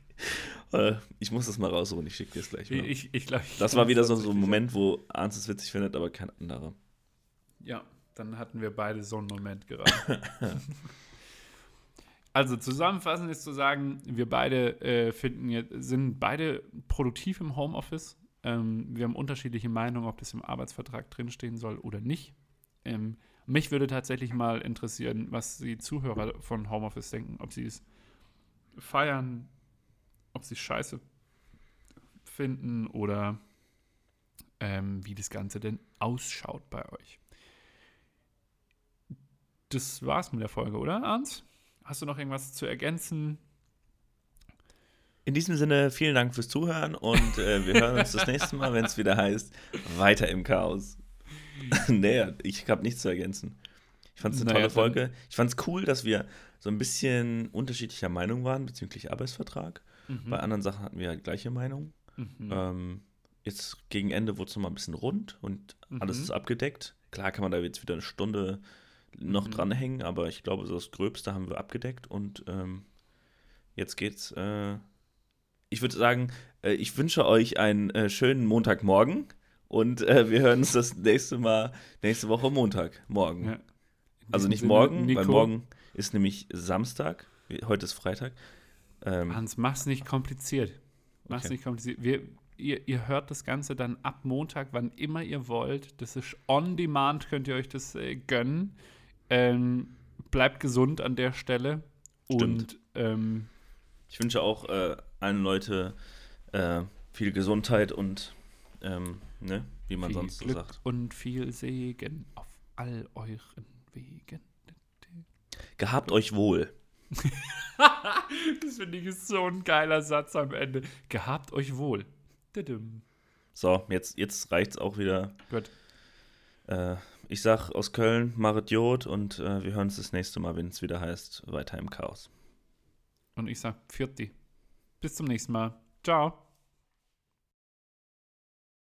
Speaker 1: Äh, ich muss das mal raussuchen, ich schicke dir es gleich mal.
Speaker 2: Ich, ich glaub, ich
Speaker 1: das war wieder so, so ein Moment, wo Arns es witzig findet, aber kein anderer.
Speaker 2: Ja, dann hatten wir beide so einen Moment gerade. [LAUGHS] also zusammenfassend ist zu sagen, wir beide äh, finden jetzt, sind beide produktiv im Homeoffice. Ähm, wir haben unterschiedliche Meinungen, ob das im Arbeitsvertrag drinstehen soll oder nicht. Ähm, mich würde tatsächlich mal interessieren, was die Zuhörer von Homeoffice denken, ob sie es feiern, ob sie es scheiße finden oder ähm, wie das Ganze denn ausschaut bei euch das war's mit der Folge, oder, Arndt? Hast du noch irgendwas zu ergänzen?
Speaker 1: In diesem Sinne, vielen Dank fürs Zuhören und äh, wir hören uns das nächste Mal, wenn es wieder heißt, weiter im Chaos. [LAUGHS] nee, ich habe nichts zu ergänzen. Ich fand es eine naja, tolle Folge. Ich fand es cool, dass wir so ein bisschen unterschiedlicher Meinung waren bezüglich Arbeitsvertrag. Mhm. Bei anderen Sachen hatten wir halt gleiche Meinung. Mhm. Ähm, jetzt gegen Ende wurde es nochmal ein bisschen rund und mhm. alles ist abgedeckt. Klar kann man da jetzt wieder eine Stunde noch mhm. dranhängen, aber ich glaube, so das Gröbste haben wir abgedeckt und ähm, jetzt geht's. Äh, ich würde sagen, äh, ich wünsche euch einen äh, schönen Montagmorgen und äh, wir hören uns das nächste Mal nächste Woche Montag, morgen. Ja. Also nicht morgen, Nico. weil morgen ist nämlich Samstag, heute ist Freitag.
Speaker 2: Ähm, Hans, mach's nicht kompliziert. Mach's okay. nicht kompliziert. Wir, ihr, ihr, hört das Ganze dann ab Montag, wann immer ihr wollt. Das ist on demand, könnt ihr euch das äh, gönnen. Ähm, bleibt gesund an der Stelle. Stimmt. Und ähm,
Speaker 1: ich wünsche auch äh, allen Leute äh, viel Gesundheit und ähm, ne, wie man sonst Glück so sagt.
Speaker 2: Und viel Segen auf all euren Wegen.
Speaker 1: Gehabt euch wohl. [LAUGHS]
Speaker 2: das finde ich so ein geiler Satz am Ende. Gehabt euch wohl.
Speaker 1: So, jetzt, jetzt es auch wieder. Gut. Äh, ich sag aus Köln, Marit Jod und äh, wir hören uns das nächste Mal, wenn es wieder heißt, weiter im Chaos.
Speaker 2: Und ich sag Vierti. Bis zum nächsten Mal. Ciao.